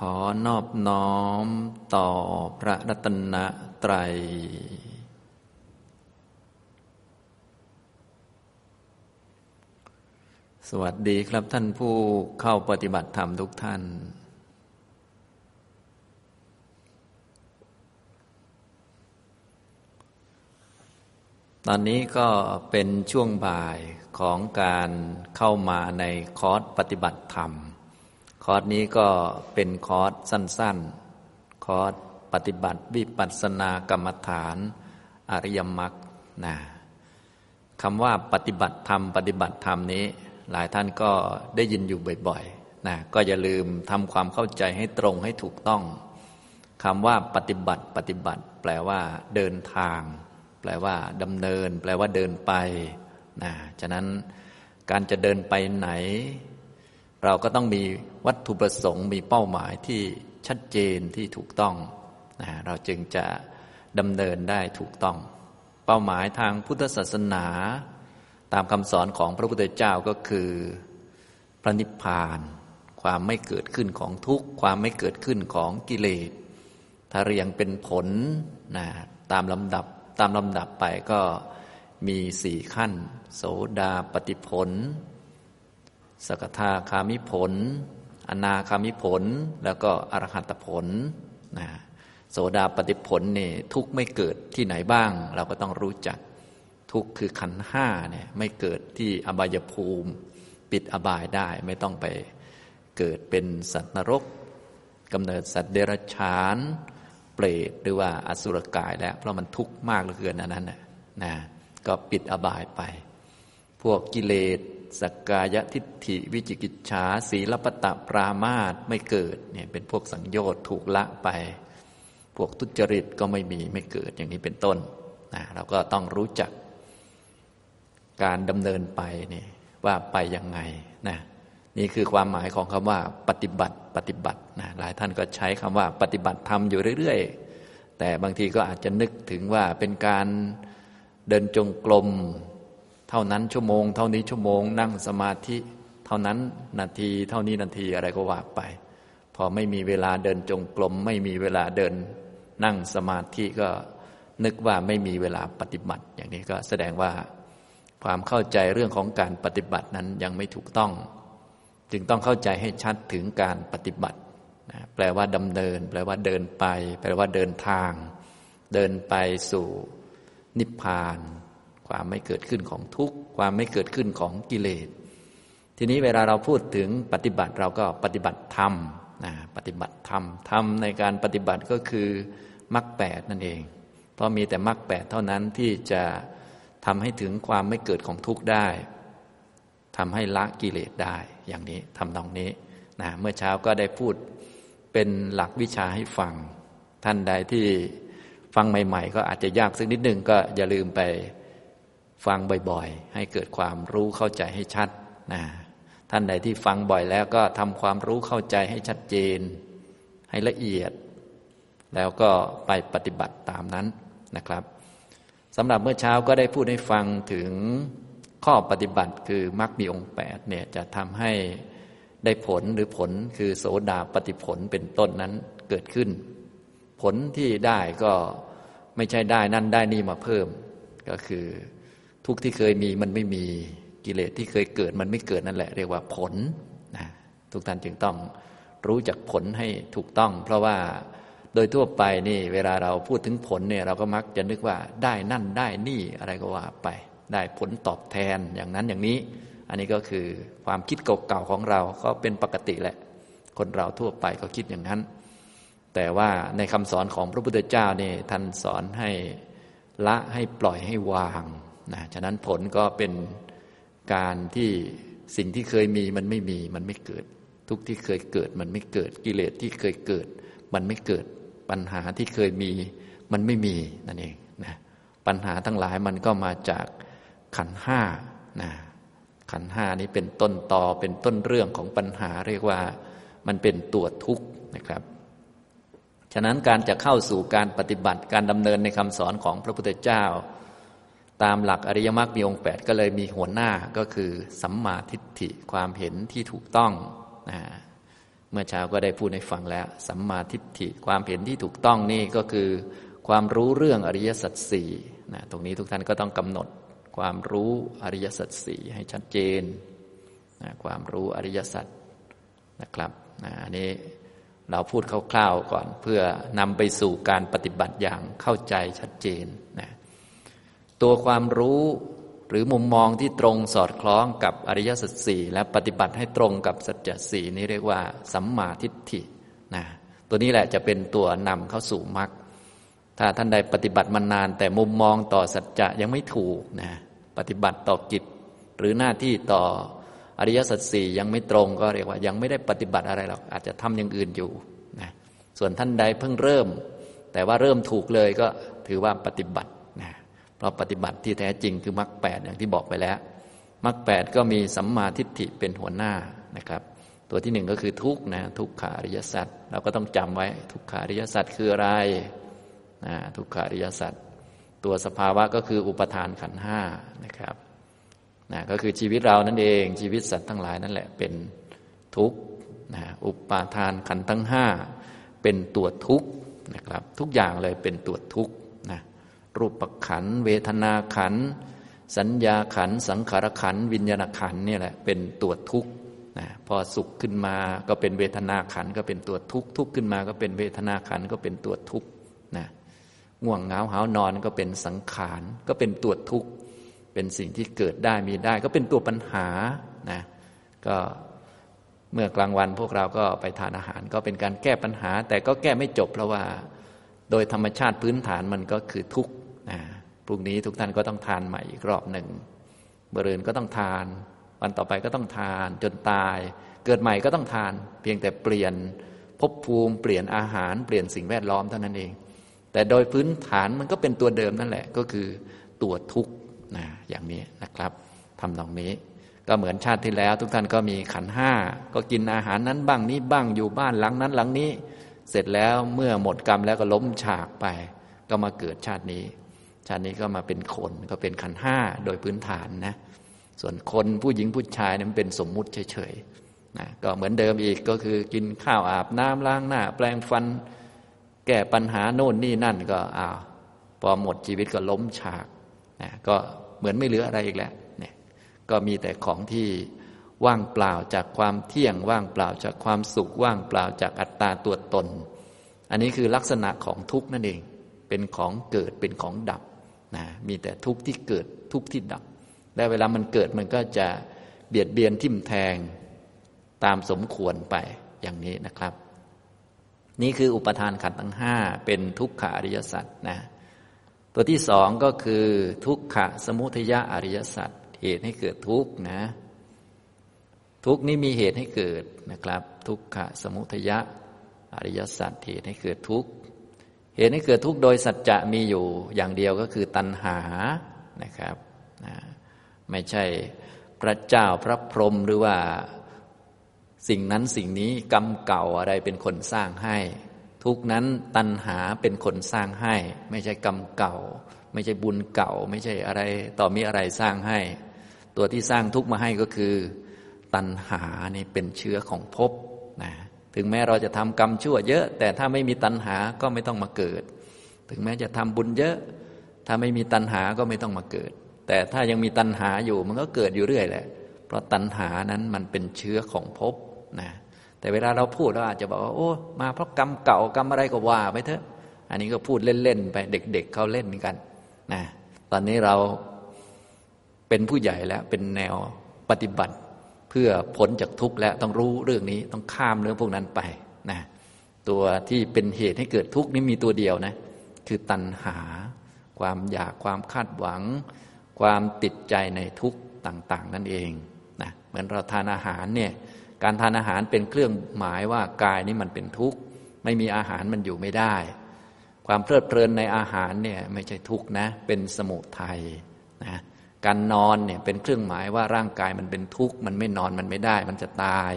ขอนอบน้อมต่อพระรัตนตรัย สวัสดีครับท่านผู้เข้าปฏิบัติธรรมทุกท่าน ตอนนี้ก็เป็นช่วงบ่ายของการเข้ามาในคอร์สปฏิบัติธรรม คอร์สนี้ก็เป็นคอร์สสั้น ๆ คอร์สปฏิบัติวิปัสสนากรรมฐานอริยมรรคนะคำว่าปฏิบัติธรรม ปฏิบัติธรรมนี้ หลายท่านก็ได้ยินอยู่บ่อยๆนะก็อย่าลืมทำความเข้าใจให้ตรงให้ถูกต้องคำว่าปฏิบัติปฏิบัติ แปลว่า เดินทาง แปลว่าดำเนิน แปลว่าเดินไปนะฉะนั้นการจะเดินไปไหน เราก็ต้องมี วัตถุประสงค์มีเป้าหมายที่ชัดเจนที่ถูกต้องนะเราจึงจะดำเนินได้ถูกต้อง เป้าหมายทางพุทธศาสนา ตามคำสอนของพระพุทธเจ้าก็คือพระนิพพาน ความไม่เกิดขึ้นของทุกข์ความไม่เกิดขึ้นของกิเลสถ้าเรียงเป็นผลนะตามลำดับตามลำดับไปก็มีสี่ขั้น โสดาปฏิผล สกทาคามิผล อนาคามิผลแล้วก็อรหัตผลนะโสดาปฏิผลเนี่ยทุกไม่เกิดที่ไหนบ้าง เราก็ต้องรู้จักทุกคือขันห้าเนี่ยไม่เกิดที่อบายภูมิ ปิดอบายได้ไม่ต้องไปเกิดเป็นสัตว์นรกกำเนิดสัตว์เดรัจฉาน เปรตหรือว่าอสุรกายแล้ว เพราะมันทุกข์มากเหลือเกินอันนั้นนะนะก็ปิดอบายไป พวกกิเลส สักกายทิฏฐิวิจิกิจฉาสีลปตะปรามาตไม่เกิดเนี่ยเป็นพวกสังโยชน์ถูกละไป พวกทุจริตก็ไม่มีไม่เกิดอย่างนี้เป็นต้นนะเราก็ต้องรู้จักการดำเนินไปนี่ว่าไปยังไงนะนี่คือความหมายของคำว่า ปฏิบัติปฏิบัตินะหลายท่านก็ใช้คำว่า ปฏิบัติธรรมอยู่เรื่อย ๆ แต่บางทีก็อาจจะนึกถึงว่าเป็นการเดินจงกรม เท่านั้นชั่วโมง เท่านี้ชั่วโมง นั่งสมาธิ เท่านั้นนาที เท่านี้นาทีอะไรก็ว่าไป พอไม่มีเวลาเดินจงกรมไม่มีเวลาเดิน นั่งสมาธิก็นึกว่าไม่มีเวลาปฏิบัติ อย่างนี้ก็แสดงว่าความเข้าใจเรื่องของการปฏิบัตินั้นยังไม่ถูกต้อง จึงต้องเข้าใจให้ชัดถึงการปฏิบัตินะแปลว่าดำเนิน แปลว่าเดินไป แปลว่าเดินทาง เดินไปสู่นิพพาน ความไม่เกิดขึ้นของทุกข์ความไม่เกิดขึ้นของกิเลส ทีนี้เวลาเราพูดถึงปฏิบัติเราก็ปฏิบัติธรรมนะปฏิบัติธรรมธรรมในการปฏิบัติก็คือมรรคแปดนั่นเอง เพราะมีแต่มรรคแปดเท่านั้นที่จะทำให้ถึงความไม่เกิดของทุกข์ได้ทำให้ละกิเลสได้อย่างนี้ทำตรงนี้นะเมื่อเช้าก็ได้พูดเป็นหลักวิชาให้ฟัง ท่านใดที่ฟังใหม่ ๆ ก็อาจจะยากสักนิดนึงก็อย่าลืมไป ฟังบ่อยๆ ให้เกิดความรู้เข้าใจให้ชัดนะท่านใดที่ฟังบ่อยแล้วก็ทำความรู้เข้าใจให้ชัดเจน ให้ละเอียด แล้วก็ไปปฏิบัติตามนั้นนะครับสำหรับเมื่อเช้าก็ได้พูดให้ฟังถึงข้อปฏิบัติคือมรรคมีองค์แปดเนี่ยจะทำให้ได้ผลหรือผลคือโสดาปฏิผลเป็นต้นนั้นเกิดขึ้น ผลที่ได้ก็ไม่ใช่ได้นั่นได้นี่มาเพิ่ม ก็คือ ทุกที่เคยมีมันไม่มีกิเลสที่เคยเกิดมันไม่เกิดนั่นแหละ เรียกว่าผลนะทุกท่านจึงต้องรู้จักผลให้ถูกต้อง เพราะว่าโดยทั่วไปนี่ เวลาเราพูดถึงผลเนี่ย เราก็มักจะนึกว่าได้นั่นได้นี่อะไรก็ว่าไป ได้ผลตอบแทนอย่างนั้นอย่างนี้ อันนี้ก็คือความคิดเก่าๆของเราก็เป็นปกติแหละ คนเราทั่วไปก็คิดอย่างนั้น แต่ว่าในคำสอนของพระพุทธเจ้านี่ท่านสอนให้ละให้ปล่อยให้วาง นะฉะนั้นผลก็เป็นการที่สิ่งที่เคยมีมันไม่มีมันไม่เกิด ทุกที่เคยเกิดมันไม่เกิดกิเลสที่เคยเกิด มันไม่เกิดปัญหาที่เคยมีมันไม่มีนั่นเองนะปัญหาทั้งหลายมันก็มาจากขันห้านะขันห้านี้เป็นต้นตอเป็นต้นเรื่องของปัญหาเรียกว่ามันเป็นตัวทุกข์นะครับ ฉะนั้นการจะเข้าสู่การปฏิบัติการดำเนินในคำสอนของพระพุทธเจ้า ตามหลักอริยมรรคมีองค์แปดก็เลยมีหัวหน้าก็คือสัมมาทิฏฐิความเห็นที่ถูกต้องนะมื่อเช้าก็ได้พูดให้ฟังแล้ว สัมมาทิฏฐิความเห็นที่ถูกต้องนี่ก็คือ ความรู้เรื่องอริยสัจสี่นะตรงนี้ทุกท่านก็ต้องกำหนด ความรู้อริยสัจสี่ให้ชัดเจนนะความรู้อริยสัจนะครับนะอันนี้เราพูดคร่าวๆก่อนเพื่อนำไปสู่การปฏิบัติอย่างเข้าใจชัดเจนนะ ตัวความรู้หรือมุมมองที่ตรงสอดคล้องกับอริยสัจสี่และปฏิบัติให้ตรงกับสัจสี่นี้เรียกว่า สัมมาทิฏฐินะตัวนี้แหละจะเป็นตัวนำเข้าสู่มรรคถ้าท่านใดปฏิบัติมานาน แต่มุมมองต่อสัจจะยังไม่ถูกนะปฏิบัติต่อกิจหรือหน้าที่ต่ออริยสัจสี่ยังไม่ตรงก็เรียกว่า ยังไม่ได้ปฏิบัติอะไรหรอกอาจจะทำอย่างอื่นอยู่นะส่วนท่านใดเพิ่งเริ่ม แต่ว่าเริ่มถูกเลยก็ถือว่าปฏิบัติ เพราะปฏิบัติที่แท้จริงคือมรรคแปดอย่างที่บอกไปแล้วมรรคแปดก็มีสัมมาทิฏฐิเป็นหัวหน้านะครับ ตัวที่หนึ่งก็คือทุกนะทุกขาริยสัจเราก็ต้องจำไว้ทุกขาริยสัจคืออะไรนะทุกขาริยสัจตัวสภาวะก็คืออุปทานขันห้านะครับนะก็คือชีวิตเรานั่นเองชีวิตสัตว์ทั้งหลายนั่นแหละเป็นทุกข์นะอุปาทานขันทั้งห้าเป็นตัวทุกข์นะครับ ทุกอย่างเลยเป็นตัวทุกข์ รูปขันเวทนาขันสัญญาขันสังขารขันวิญญาณขันนี่แหละเป็นตัวทุกข์นะพอสุขขึ้นมาก็เป็นเวทนาขันก็เป็นตัวทุกข์ทุกข์ขึ้นมาก็เป็นเวทนาขันก็เป็นตัวทุกข์นะง่วงเหงาหานอนก็เป็นสังขารก็เป็นตัวทุกข์เป็นสิ่งที่เกิดได้มีได้ ก็เป็นตัวปัญหานะก็เมื่อกลางวันพวกเราก็ไปทานอาหารก็เป็นการแก้ปัญหา แต่ก็แก้ไม่จบเพราะว่า โดยธรรมชาติพื้นฐานมันก็คือทุกข์ พรุ่งนี้ทุกท่านก็ต้องทานใหม่อีกรอบหนึ่งเบรินก็ต้องทาน วันต่อไปก็ต้องทาน จนตาย เกิดใหม่ก็ต้องทาน เพียงแต่เปลี่ยนภพภูมิเปลี่ยนอาหารเปลี่ยนสิ่งแวดล้อมเท่านั้นเอง แต่โดยพื้นฐานมันก็เป็นตัวเดิมนั่นแหละก็คือตัวทุกข์นะอย่างนี้นะครับทำตรงนี้ ก็เหมือนชาติที่แล้ว ทุกท่านก็มีขันห้าก็กินอาหารนั้นบ้างนี้บ้างอยู่บ้านหลังนั้นหลังนี้ เสร็จแล้วเมื่อหมดกรรมแล้วก็ล้มฉากไป ก็มาเกิดชาตินี้ ชาตินี้ก็มาเป็นคนก็เป็นขันห้าโดยพื้นฐานนะ ส่วนคนผู้หญิงผู้ชายนั้นเป็นสมมุติเฉยๆนะก็เหมือนเดิมอีกก็คือกินข้าวอาบน้ำล้างหน้า แปลงฟัน แก้ปัญหาโน่นนี่นั่นก็อ้าวพอหมดชีวิตก็ล้มฉากนะก็เหมือนไม่เหลืออะไรอีกแล้วเนี่ยก็มีแต่ของที่ว่างเปล่าจากความเที่ยงว่างเปล่าจากความสุขว่างเปล่าจากอัตตาตัวตน อันนี้คือลักษณะของทุกข์นั่นเอง เป็นของเกิดเป็นของดับ นะมีแต่ทุกข์ที่เกิดทุกข์ที่ดับ และเวลามันเกิดมันก็จะเบียดเบียนทิ่มแทงตามสมควรไปอย่างนี้นะครับ นี่คืออุปทานขันธ์ทั้งห้าเป็นทุกขาริยสัจนะตัวที่สองก็คือทุกขะสมุทยะอริยสัจเหตุให้เกิดทุกข์นะ ทุกนี้มีเหตุให้เกิดนะครับ ทุกขะสมุทยะอริยสัจเหตุให้เกิดทุกข์ เหตุให้เกิดทุกข์โดยสัจจะมีอยู่อย่างเดียวก็คือตัณหานะครับไม่ใช่พระเจ้าพระพรหมหรือว่าสิ่งนั้นสิ่งนี้กรรมเก่าอะไรเป็นคนสร้างให้ ทุกนั้นตัณหาเป็นคนสร้างให้ ไม่ใช่กรรมเก่า ไม่ใช่บุญเก่า ไม่ใช่อะไร ต่อมีอะไรสร้างให้ ตัวที่สร้างทุกมาให้ก็คือ ตัณหานี่เป็นเชื้อของภพนะ ถึงแม้เราจะทำกรรมชั่วเยอะ แต่ถ้าไม่มีตัณหาก็ไม่ต้องมาเกิด ถึงแม้จะทำบุญเยอะ ถ้าไม่มีตัณหาก็ไม่ต้องมาเกิด แต่ถ้ายังมีตัณหาอยู่มันก็เกิดอยู่เรื่อยแหละ เพราะตัณหานั้นมันเป็นเชื้อของภพนะแต่เวลาเราพูดเราอาจจะบอกว่าโอ้มาเพราะกรรมเก่ากรรมอะไรก็ว่าไปเถอะ อันนี้ก็พูดเล่นๆไปเด็กๆเเขาเล่นกันนะตอนนี้เราเป็นผู้ใหญ่แล้วเป็นแนวปฏิบัติ พื่อพ้นจากทุกข์แล้วต้องรู้เรื่องนี้ต้องข้ามเรื่องพวกนั้นไปนะตัวที่เป็นเหตุให้เกิดทุกข์นี้มีตัวเดียวนะ คือตัณหา ความอยากความคาดหวัง ความติดใจในทุกข์ต่าง ๆ นั่นเองนะเหมือนเราทานอาหารเนี่ยการทานอาหารเป็นเครื่องหมายว่ากายนี้มันเป็นทุกข์ ไม่มีอาหารมันอยู่ไม่ได้ ความเพลิดเพลินในอาหารเนี่ยไม่ใช่ทุกข์นะ เป็นสมุทัย การนอนเนี่ยเป็นเครื่องหมายว่าร่างกายมันเป็นทุกข์มันไม่นอนมันไม่ได้ มันจะตาย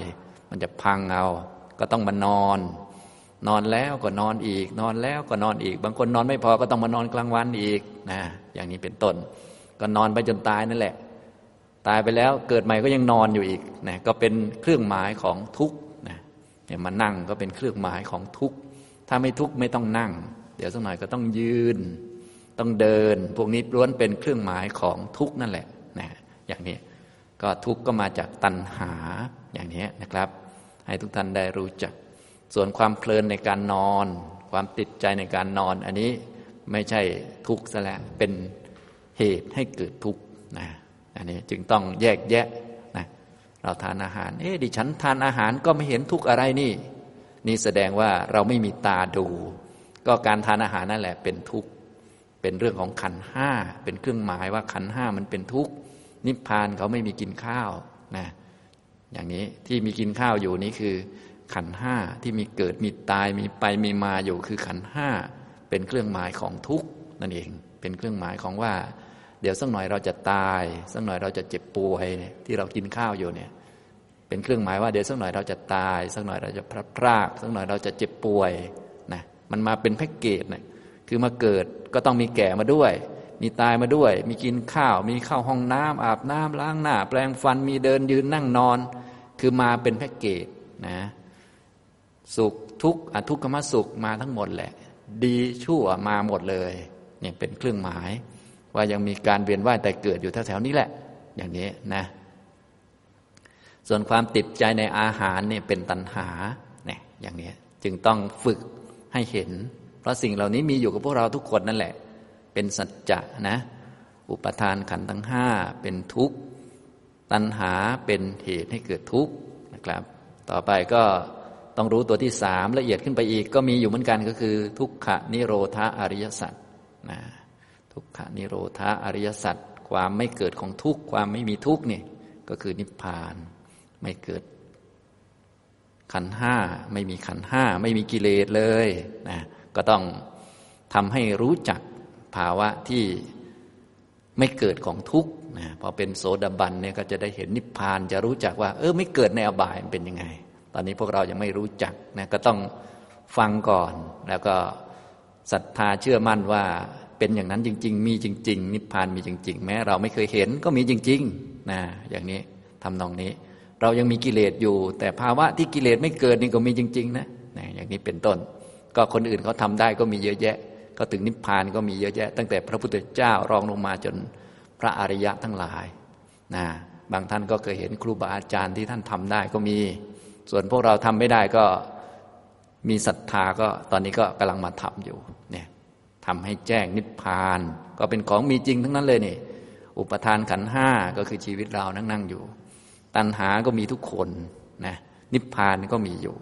มันจะพังเอาก็ต้องมานอน นอนแล้วก็นอนอีก นอนแล้วก็นอนอีก บางคนนอนไม่พอก็ต้องมานอนกลางวันอีกนะอย่างนี้เป็นต้น ก็นอนไปจนตายนั่นแหละ ตายไปแล้วเกิดใหม่ก็ยังนอนอยู่อีกนะก็เป็นเครื่องหมายของทุกข์นะเนี่ยมานั่งก็เป็นเครื่องหมายของทุกข์ถ้าไม่ทุกข์ไม่ต้องนั่ง เดี๋ยวสักหน่อยก็ต้องยืน ต้องเดิน พวกนี้ล้วนเป็นเครื่องหมายของทุกข์นั่นแหละนะอย่างนี้ก็ทุกข์ก็มาจากตัณหาอย่างนี้นะครับ ให้ทุกท่านได้รู้จัก ส่วนความเพลินในการนอน ความติดใจในการนอน อันนี้ไม่ใช่ทุกข์ซะแล้วเป็นเหตุให้เกิดทุกข์นะอันนี้จึงต้องแยกแยะนะเราทานอาหาร เอ๊ะดิฉันทานอาหารก็ไม่เห็นทุกข์อะไรนี่ นี่แสดงว่าเราไม่มีตาดู ก็การทานอาหารนั่นแหละเป็นทุกข์ เป็นเรื่องของขันห้าเป็นเครื่องหมายว่าขันห้ามันเป็นทุกข์นิพพานเขาไม่มีกินข้าวนะอย่างนี้ที่มีกินข้าวอยู่นี้คือ ขันห้าที่มีเกิดมีตายมีไปมีมาอยู่คือขันห้าเป็นเครื่องหมายของทุกข์นั่นเอง เป็นเครื่องหมายของว่า เดี๋ยวสักหน่อยเราจะตายสักหน่อยเราจะเจ็บป่วยเนี่ยที่เรากินข้าวอยู่เนี่ยเป็นเครื่องหมายว่าเดี๋ยวสักหน่อยเราจะตายสักหน่อยเราจะพลัดพรากสักหน่อยเราจะเจ็บป่วยนะมันมาเป็นแพ็กเกจเนะ คือมาเกิดก็ต้องมีแก่มาด้วย มีตายมาด้วย มีกินข้าว มีเข้าห้องน้ำอาบน้ำล้างหน้า แปลงฟันมีเดินยืนนั่งนอน คือมาเป็นแพ็กเกจนะสุขทุกข์อทุกขมสุขมาทั้งหมดแหละ ดีชั่วมาหมดเลยเนี่ยเป็นเครื่องหมาย ว่ายังมีการเวียนว่ายแต่เกิดอยู่แถวๆนี้แหละ อย่างนี้นะส่วนความติดใจในอาหารเนี่ยเป็นตัณหาเนี่ยอย่างนี้จึงต้องฝึกให้เห็น เพราะสิ่งเหล่านี้มีอยู่กับพวกเราทุกคนนั่นแหละ เป็นสัจจะนะ อุปทานขันธ์ทั้งห้าเป็นทุกข์ ตัณหาเป็นเหตุให้เกิดทุกข์นะครับ ต่อไปก็ต้องรู้ตัวที่สามละเอียดขึ้นไปอีก ก็มีอยู่เหมือนกันก็คือ ทุกขนิโรธาอริยสัจนะทุกขานิโรธาอริยสัจความไม่เกิดของทุกข์ความไม่มีทุกข์นี่ก็คือนิพพานไม่เกิดขันห้าไม่มีขันห้าไม่มีกิเลสเลยนะ ก็ต้องทำให้รู้จักภาวะที่ไม่เกิดของทุกข์นะพอเป็นโสดาบันเนี่ยก็จะได้เห็นนิพพานจะรู้จักว่า เออไม่เกิดในอบายมันเป็นยังไง ตอนนี้พวกเรายังไม่รู้จักนะก็ต้องฟังก่อน แล้วก็ศรัทธาเชื่อมั่นว่าเป็นอย่างนั้นจริง ๆ มีจริง ๆ นิพพานมีจริง ๆ แม้เราไม่เคยเห็นก็มีจริงๆนะอย่างนี้ทำนองนี้ เรายังมีกิเลสอยู่ แต่ภาวะที่กิเลสไม่เกิดนี่ก็มีจริง ๆ นะนะอย่างนี้เป็นต้น ก็คนอื่นเขาทาได้ก็มีเยอะแยะ ก็ถึงนิพพานก็มีเยอะแยะ ตั้งแต่พระพุทธเจ้ารองลงมาจนพระอริยะทั้งหลายนะบางท่านก็เคยเห็นครูบาอาจารย์ที่ท่านทำได้ก็มี ส่วนพวกเราทำไม่ได้ก็มีศรัทธาก็ตอนนี้ก็กำลังมาทำอยู่เนี่ยทำให้แจ้งนิพพาน ก็เป็นของมีจริงทั้งนั้นเลยนี่อุปทานขันห้าก็คือชีวิตเรานั่งนั่งอยู่ ตัณหาก็มีทุกคนนะนิพพานก็มีอยู่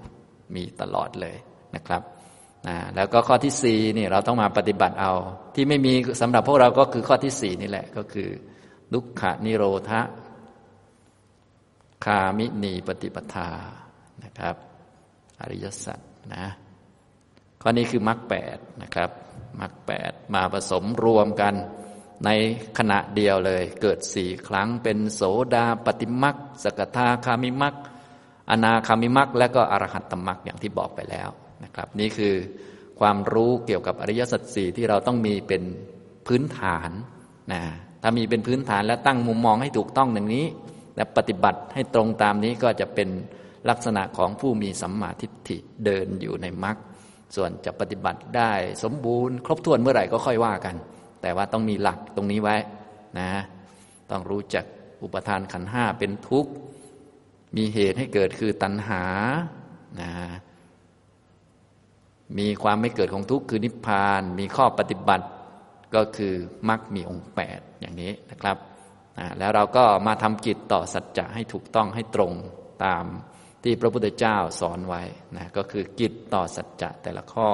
มีตลอดเลยนะครับ นะแล้วก็ข้อที่สี่นี่เราต้องมาปฏิบัติเอา ที่ไม่มีสำหรับพวกเราก็คือข้อที่สี่นี่แหละก็คือลุขะนิโรธะคามินีปฏิปทานะครับ อริยสัจนะข้อนี้คือมรรคแปดนะครับมรรคแปดมาผสมรวมกันในขณะเดียวเลย เกิดสี่ครั้งเป็นโสดาปฏิมักสกทาคามิมักอนาคามิมักและก็อรหัตตมักอย่างที่บอกไปแล้ว นะครับ นี่คือความรู้เกี่ยวกับอริยสัจสี่ที่เราต้องมีเป็นพื้นฐานนะถ้ามีเป็นพื้นฐานและตั้งมุมมองให้ถูกต้องอย่างนี้ และปฏิบัติให้ตรงตามนี้ก็จะเป็นลักษณะของผู้มีสัมมาทิฏฐิเดินอยู่ในมรรคส่วนจะปฏิบัติได้สมบูรณ์ ครบถ้วนเมื่อไหร่ก็ค่อยว่ากัน แต่ว่าต้องมีหลักตรงนี้ไว้นะต้องรู้จักอุปทานขันห้าเป็นทุกข์ มีเหตุให้เกิดคือตัณหานะ มีความไม่เกิดของทุกข์คือนิพพาน มีข้อปฏิบัติก็คือมรรคมีองค์แปดอย่างนี้นะครับแล้วเราก็มาทำกิจต่อสัจจะให้ถูกต้องให้ตรงตามที่พระพุทธเจ้าสอนไว้นะก็คือกิจต่อสัจจะแต่ละข้อ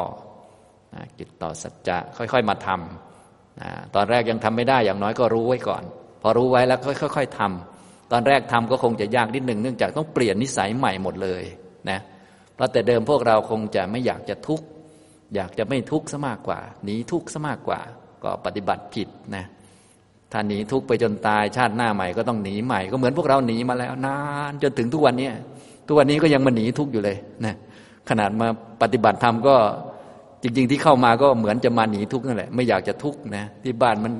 นะกิจต่อสัจจะค่อยๆมาทำนะตอนแรกยังทำไม่ได้อย่างน้อยก็รู้ไว้ก่อน พอรู้ไว้แล้วค่อยๆทำตอนแรกทำก็คงจะยากนิดหนึ่งเนื่องจากต้องเปลี่ยนนิสัยใหม่หมดเลยนะเราะแต่เดิมพวกเราคงจะไม่อยากจะทุกข์อยากจะไม่ทุกข์ซะมากกว่าหนีทุกข์ซะมากกว่า ก็ปฏิบัติผิดนะถ้าหนีทุกข์ไปจนตายชาติหน้าใหม่ก็ต้องหนีใหม่ก็เหมือนพวกเราหนีมาแล้วนานจนถึงทุกวันนี้ทุกวันนี้ก็ยังมาหนีทุกข์อยู่เลยนะขนาดมาปฏิบัติธรรมก็จริง ๆ ที่เข้ามาก็เหมือนจะมาหนีทุกข์นั่นแหละไม่อยากจะทุกข์นะที่บ้านมัน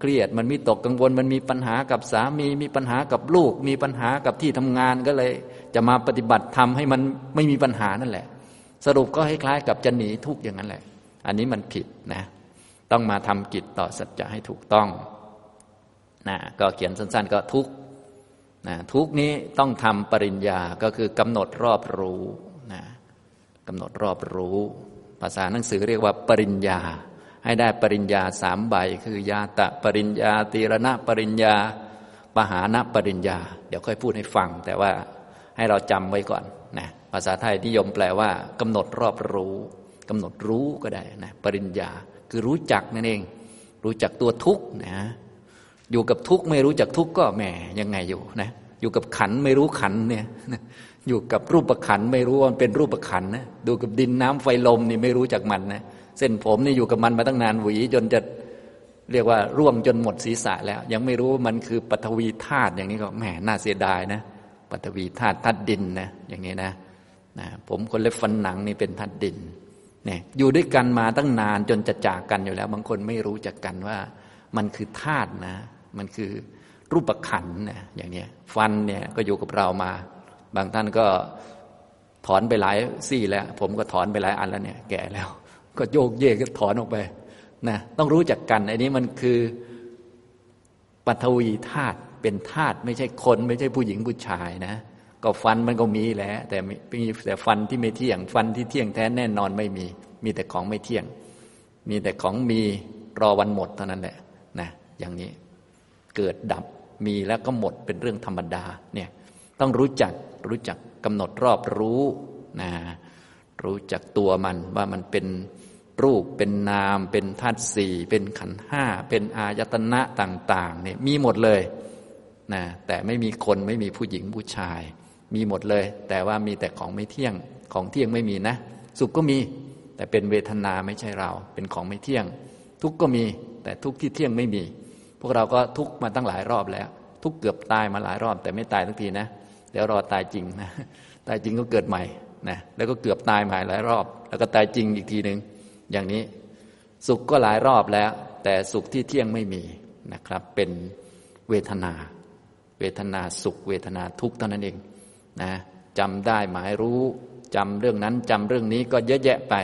เครียดมันมีตกกังวลมันมีปัญหากับสามีมีปัญหากับลูก มีปัญหากับที่ทำงานก็เลย จะมาปฏิบัติทำให้มันไม่มีปัญหานั่นแหละ สรุปก็คล้ายๆกับจะหนีทุกอย่างนั้นแหละ อันนี้มันผิดนะ ต้องมาทำกิจต่อสัจจะให้ถูกต้องนะก็เขียนสั้น ๆ ก็ทุกนะทุกนี้ต้องทำปริญญาก็คือกำหนดรอบรู้นะกำหนดรอบรู้ ภาษาหนังสือเรียกว่าปริญญา ให้ได้ปริญญาสามใบ คือยาตะปริญญาตีรณะปริญญา ปหานะปริญญา เดี๋ยวค่อยพูดให้ฟัง แต่ว่า ให้เราจำไว้ก่อนนะภาษาไทยนิยมแปลว่ากำหนดรอบรู้กำหนดรู้ก็ได้นะปริญญาคือรู้จักนั่นเอง รู้จักตัวทุกข์นะอยู่กับทุกข์ไม่รู้จักทุกข์ก็แหมยังไงอยู่นะอยู่กับขันไม่รู้ขันเนี่ยอยู่กับรูปขันไม่รู้ว่ามันเป็นรูปขันนะดูกับดินน้ำไฟลมนี่ไม่รู้จักมันนะเส้นผมนี่อยู่กับมันมาตั้งนานหวีจนจะเรียกว่าร่วงจนหมดศีรษะแล้ว ยังไม่รู้ว่ามันคือปฐวีธาตุอย่างนี้ก็แหมน่าเสียดายนะ ปฐวีธาตุธาตุดินนะอย่างนี้นะนะผมคนเล็บฟันหนังนี่เป็นธาตุดินเนี่ยอยู่ด้วยกันมาตั้งนานจนจะจากกันอยู่แล้ว บางคนไม่รู้จักกันว่า มันคือธาตุนะ มันคือรูปขันนะอย่างนี้ฟันเนี่ยก็อยู่กับเรามา บางท่านก็ถอนไปหลายซี่แล้ว ผมก็ถอนไปหลายอันแล้วเนี่ย แก่แล้ว ก็โยกเยกก็ถอนออกไปนะต้องรู้จักกันอันนี้มันคือปัทวีธาตุ เป็นธาตุไม่ใช่คนไม่ใช่ผู้หญิงผู้ชายนะ ก็ฟันมันก็มีแหละแต่มีแต่ฟันที่ไม่เที่ยง ฟันที่เที่ยงแท้แน่นอนไม่มี มีแต่ของไม่เที่ยง มีแต่ของมีรอวันหมดเท่านั้นแหละนะอย่างนี้เกิดดับมีแล้วก็หมดเป็นเรื่องธรรมดาเนี่ยต้องรู้จักรู้จักกำหนดรอบรู้นะรู้จักตัวมันว่ามันเป็นรูปเป็นนาม เป็นธาตุสี่เป็นขันห้าเป็นอายตนะต่างๆเนี่ยมีหมดเลย นะแต่ไม่มีคนไม่มีผู้หญิงผู้ชาย มีหมดเลย แต่ว่ามีแต่ของไม่เที่ยงของเที่ยงไม่มีนะ สุขก็มี แต่เป็นเวทนาไม่ใช่เรา เป็นของไม่เที่ยง ทุกก็มี แต่ทุกที่เที่ยงไม่มี พวกเราก็ทุกมาตั้งหลายรอบแล้ว ทุกเกือบตายมาหลายรอบ แต่ไม่ตายทันทีนะ เดี๋ยวรอตายจริงนะตายจริงก็เกิดใหม่นะแล้วก็เกือบตายใหม่หลายรอบ แล้วก็ตายจริงอีกทีหนึ่งอย่างนี้สุขก็หลายรอบแล้ว แต่สุขที่เที่ยงไม่มีนะครับ เป็นเวทนา เวทนาสุขเวทนาทุกข์เท่านั้นเองนะจำได้หมายรู้จำเรื่องนั้นจำเรื่องนี้ก็เยอะแยะไป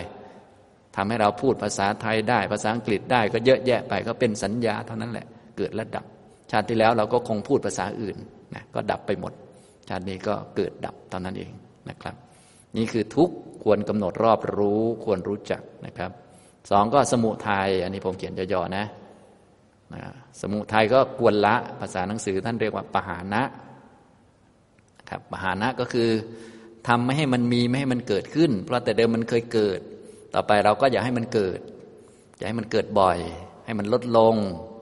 ทำให้เราพูดภาษาไทยได้ ภาษาอังกฤษได้ก็เยอะแยะไป ก็เป็นสัญญาเท่านั้นแหละ เกิดและดับ ชาติที่แล้วเราก็คงพูดภาษาอื่นนะก็ดับไปหมด ชาตินี้ก็เกิดดับตอนนั้นเองนะครับ นี่คือทุกควรกำหนดรอบรู้ควรรู้จักนะครับสองก็สมุทัยอันนี้ผมเขียนย่อๆนะ สมุทัยก็ควรละภาษาหนังสือท่านเรียกว่าปหานะครับปหานะก็คือทำไม่ให้มันมีไม่ให้มันเกิดขึ้น เพราะแต่เดิมมันเคยเกิด ต่อไปเราก็อย่าให้มันเกิด อย่าให้มันเกิดบ่อย ให้มันลดลง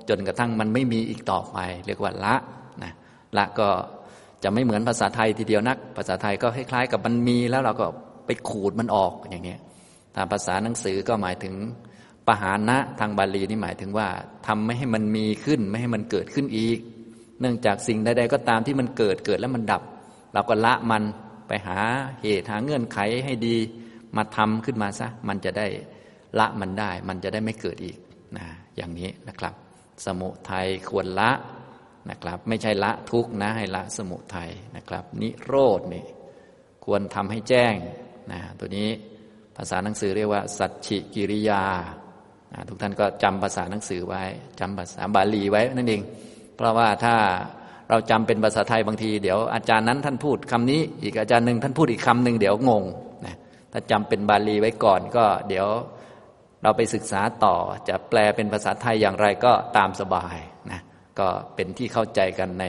จนกระทั่งมันไม่มีอีกต่อไป เรียกว่าละนะละก็จะไม่เหมือนภาษาไทยทีเดียวนัก ภาษาไทยก็คล้ายๆกับมันมีแล้วเราก็ไปขูดมันออกอย่างนี้ตามภาษาหนังสือก็หมายถึง ปหานะทางบาลีนี่หมายถึงว่าทำไม่ให้มันมีขึ้นไม่ให้มันเกิดขึ้นอีก เนื่องจากสิ่งใดๆก็ตามที่มันเกิดเกิดแล้วมันดับ เราก็ละมันไปหาเหตุหาเงื่อนไขให้ดี มาทำขึ้นมาซะมันจะได้ละมันได้ มันจะได้ไม่เกิดอีกนะอย่างนี้นะครับ สมุทัยควรละนะครับ ไม่ใช่ละทุกนะให้ละสมุทัยนะครับ นิโรธนี่ควรทำให้แจ้งนะตัวนี้ภาษาหนังสือเรียกว่า สัจฉิกิริยา ทุกท่านก็จำภาษาหนังสือไว้จำภาษาบาลีไว้นั่นเอง เพราะว่าถ้าเราจำเป็นภาษาไทยบางทีเดี๋ยวอาจารย์นั้นท่านพูดคำนี้ อีกอาจารย์หนึ่งท่านพูดอีกคำหนึ่งเดี๋ยวงงนะถ้าจำเป็นบาลีไว้ก่อนก็เดี๋ยวเราไปศึกษาต่อจะแปลเป็นภาษาไทยอย่างไรก็ตามสบายนะก็เป็นที่เข้าใจกันใน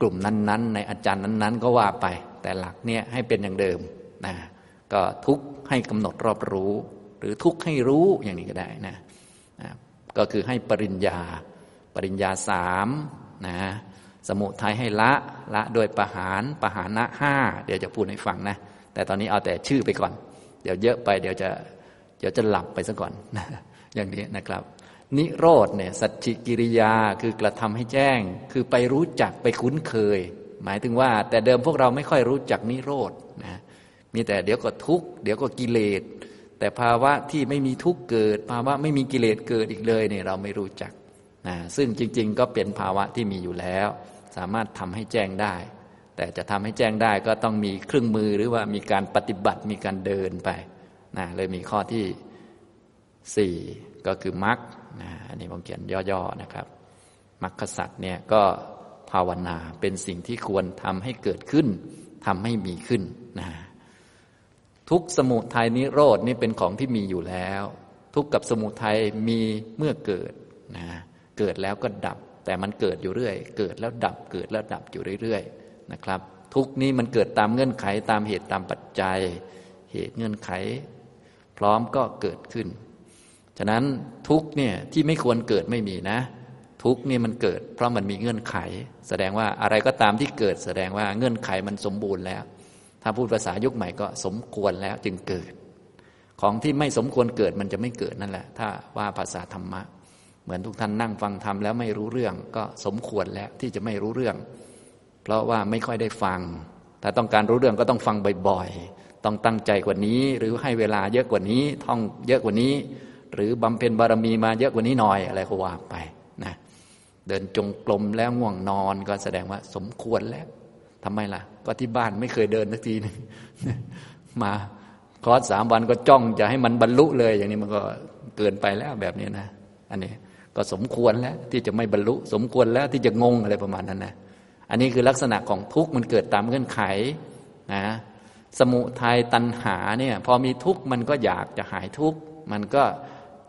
กลุ่มนั้นๆ ในอาจารย์นั้นๆ ก็ว่าไป แต่หลักเนี่ยให้เป็นอย่างเดิมนะก็ทุกให้กำหนดรอบรู้ หรือทุกข์ให้รู้อย่างนี้ก็ได้นะก็คือให้ปริญญา ปริญญาสามนะสมุทัยให้ละละโดยประหารประหารณะห้าเดี๋ยวจะพูดให้ฟังนะแต่ตอนนี้เอาแต่ชื่อไปก่อน เดี๋ยวเยอะไปเดี๋ยวจะเดี๋ยวจะหลับไปซะก่อนนะอย่างนี้นะครับ นิโรธเนี่ยสัจจิกิริยาคือกระทำให้แจ้ง คือไปรู้จักไปคุ้นเคย หมายถึงว่า แต่เดิมพวกเราไม่ค่อยรู้จักนิโรธนะมีแต่เดี๋ยวก็ทุกข์เดี๋ยวก็กิเลส แต่ภาวะที่ไม่มีทุกข์เกิด ภาวะไม่มีกิเลสเกิดอีกเลยเนี่ยเราไม่รู้จักนะซึ่งจริง ๆ ก็เป็นภาวะที่มีอยู่แล้ว สามารถทำให้แจ้งได้ แต่จะทำให้แจ้งได้ก็ต้องมีเครื่องมือหรือว่ามีการปฏิบัติมีการเดินไปนะเลยมีข้อที่สี่ก็คือมรรคนะอันนี้ผมเขียนย่อๆนะครับมรรคสัตว์เนี่ยก็ภาวนาเป็นสิ่งที่ควรทำให้เกิดขึ้นทำให้มีขึ้นนะ ทุกสมุทัยนิโรดนี่เป็นของที่มีอยู่แล้ว ทุกกับสมุทัยมีเมื่อเกิดนะเกิดแล้วก็ดับ แต่มันเกิดอยู่เรื่อย เกิดแล้วดับเกิดแล้วดับอยู่เรื่อยๆนะครับ ทุกนี้มันเกิดตามเงื่อนไขตามเหตุตามปัจจัย เหตุเงื่อนไข พร้อมก็เกิดขึ้น ฉะนั้นทุกเนี่ยที่ไม่ควรเกิดไม่มีนะ ทุกนี่มันเกิด เพราะมันมีเงื่อนไข แสดงว่าอะไรก็ตามที่เกิด แสดงว่าเงื่อนไขมันสมบูรณ์แล้ว ถ้าพูดภาษายุคใหม่ก็สมควรแล้วจึงเกิด ของที่ไม่สมควรเกิดมันจะไม่เกิดนั่นแหละ ถ้าว่าภาษาธรรมะ เหมือนทุกท่านนั่งฟังธรรมแล้วไม่รู้เรื่องก็สมควรแล้วที่จะไม่รู้เรื่อง เพราะว่าไม่ค่อยได้ฟัง ถ้าต้องการรู้เรื่องก็ต้องฟังบ่อยๆ ต้องตั้งใจกว่านี้ หรือให้เวลาเยอะกว่านี้ ท่องเยอะกว่านี้ หรือบำเพ็ญบารมีมาเยอะกว่านี้หน่อยอะไรก็ว่าไปนะเดินจงกรมแล้วง่วงนอนก็แสดงว่าสมควรแล้ว ทำไมล่ะ ก็ที่บ้านไม่เคยเดินสักทีนึงมาคอร์สสามวันก็จ้องจะให้มันบรรลุเลย อย่างนี้มันก็เกินไปแล้วแบบนี้นะ อันนี้ก็สมควรแล้วที่จะไม่บรรลุ สมควรแล้วที่จะงงอะไรประมาณนั้นนะอันนี้คือลักษณะของทุกข์มันเกิดตามเงื่อนไขนะสมุทัยตัณหาเนี่ยพอมีทุกข์มันก็อยากจะหายทุกข์มันก็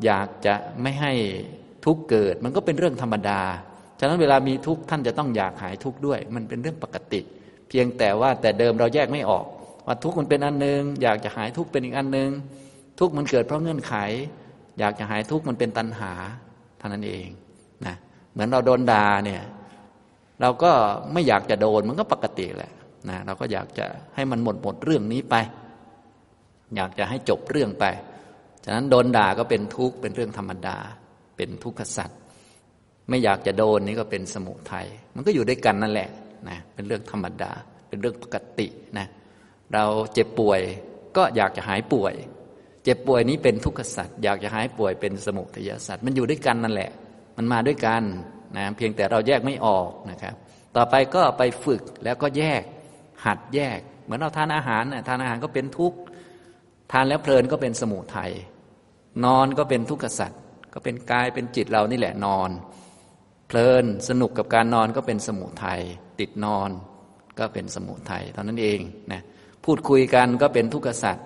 อยากจะไม่ให้ทุกข์เกิด มันก็เป็นเรื่องธรรมดา ฉะนั้นเวลามีทุกข์ท่านจะต้องอยากหายทุกข์ด้วย มันเป็นเรื่องปกติ เพียงแต่ว่าแต่เดิมเราแยกไม่ออก ว่าทุกข์มันเป็นอันหนึ่งอยากจะหายทุกข์เป็นอีกอันหนึ่งทุกข์มันเกิดเพราะเงื่อนไข อยากจะหายทุกข์มันเป็นตัณหาเท่านั้นเองนะเหมือนเราโดนด่าเนี่ยเราก็ไม่อยากจะโดนมันก็ปกติแหละนะเราก็อยากจะให้มันหมดหมดเรื่องนี้ไป อยากจะให้จบเรื่องไป ฉะนั้นโดนด่าก็เป็นทุกข์เป็นเรื่องธรรมดา เป็นทุกขสัตว์ไม่อยากจะโดนนี่ก็เป็นสมุทัยมันก็อยู่ด้วยกันนั่นแหละ นะเป็นเรื่องธรรมดา เป็นเรื่องปกตินะเราเจ็บป่วยก็อยากจะหายป่วย เจ็บป่วยนี้เป็นทุกขสัตว์อยากจะหายป่วยเป็นสมุทัยสัตว์มันอยู่ด้วยกันนั่นแหละ มันมาด้วยกันนะเพียงแต่เราแยกไม่ออกนะครับ ต่อไปก็ไปฝึกแล้วก็แยก หัดแยก เหมือนเราทานอาหารนะทานอาหารก็เป็นทุกข์ทานแล้วเพลินก็เป็นสมุทัยนอนก็เป็นทุกขสัตว์ก็เป็นกายเป็นจิตเรานี่แหละนอน เพลินสนุกกับการนอนก็เป็นสมุทัย ติดนอนก็เป็นสมุทัยเท่านั้นเองนะพูดคุยกันก็เป็นทุกขสัตว์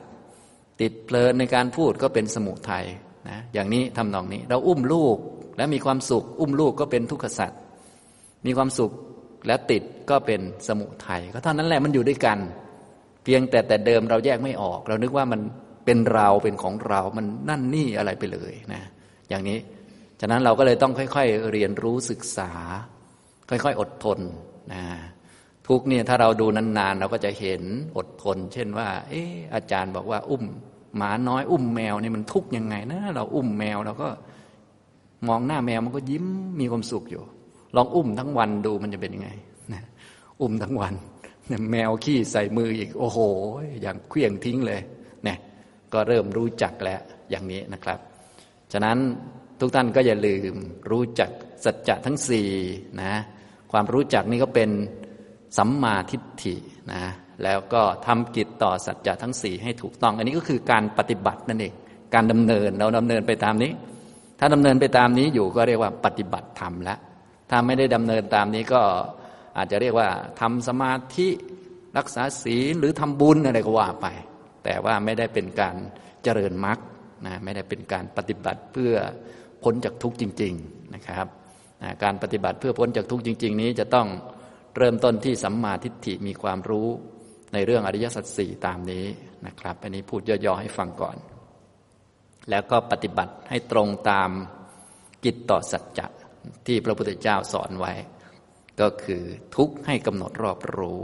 ติดเพลินในการพูดก็เป็นสมุทัยนะอย่างนี้ทำนองนี้ เราอุ้มลูกและมีความสุข อุ้มลูกก็เป็นทุกขสัตว์มีความสุขและติดก็เป็นสมุทัยก็เท่านั้นแหละมันอยู่ด้วยกัน เพียงแต่แต่เดิมเราแยกไม่ออก เรานึกว่ามันเป็นเราเป็นของเรามันนั่นนี่อะไรไปเลยนะอย่างนี้ ฉะนั้นเราก็เลยต้องค่อย ๆ เรียนรู้ศึกษา ค่อย ๆ อดทน นะทุกเนี่ยถ้าเราดูนานๆ เราก็จะเห็นอดทน เช่นว่า เอออาจารย์บอกว่า อุ้ม หมาน้อย อุ้มแมวนี่มันทุกข์ยังไงนะเราอุ้มแมวเราก็มองหน้าแมวมันก็ยิ้มมีความสุขอยู่ ลองอุ้มทั้งวันดูมันจะเป็นยังไงนะอุ้มทั้งวันแมวขี้ใส่มืออีก โอ้โห อย่างเคลี้ยงทิ้งเลยเนี่ยก็เริ่มรู้จักแล้วอย่างนี้นะครับ ฉะนั้นทุกท่านก็อย่าลืมรู้จักสัจจะทั้งสี่นะ ความรู้จักนี้ก็เป็นสัมมาทิฏฐินะแล้วก็ทำกิจต่อสัจจะทั้งสี่ให้ถูกต้อง อันนี้ก็คือการปฏิบัตินั่นเองการดำเนินเราดำเนินไปตามนี้ ถ้าดำเนินไปตามนี้อยู่ก็เรียกว่าปฏิบัติธรรมแล้วถ้าไม่ได้ดำเนินตามนี้ก็อาจจะเรียกว่าทำสมาธิรักษาศีลหรือทำบุญอะไรก็ว่าไป แต่ว่าไม่ได้เป็นการเจริญมรรคนะไม่ได้เป็นการปฏิบัติเพื่อพ้นจากทุกข์จริง ๆนะครับ การปฏิบัติเพื่อพ้นจากทุกข์จริง ๆ นี้จะต้องเริ่มต้นที่สัมมาทิฏฐิมีความรู้ในเรื่องอริยสัจสี่ตามนี้นะครับ อันนี้พูดย่อๆให้ฟังก่อน แล้วก็ปฏิบัติให้ตรงตามกิจต่อสัจจะที่พระพุทธเจ้าสอนไว้ ก็คือทุกข์ให้กำหนดรอบรู้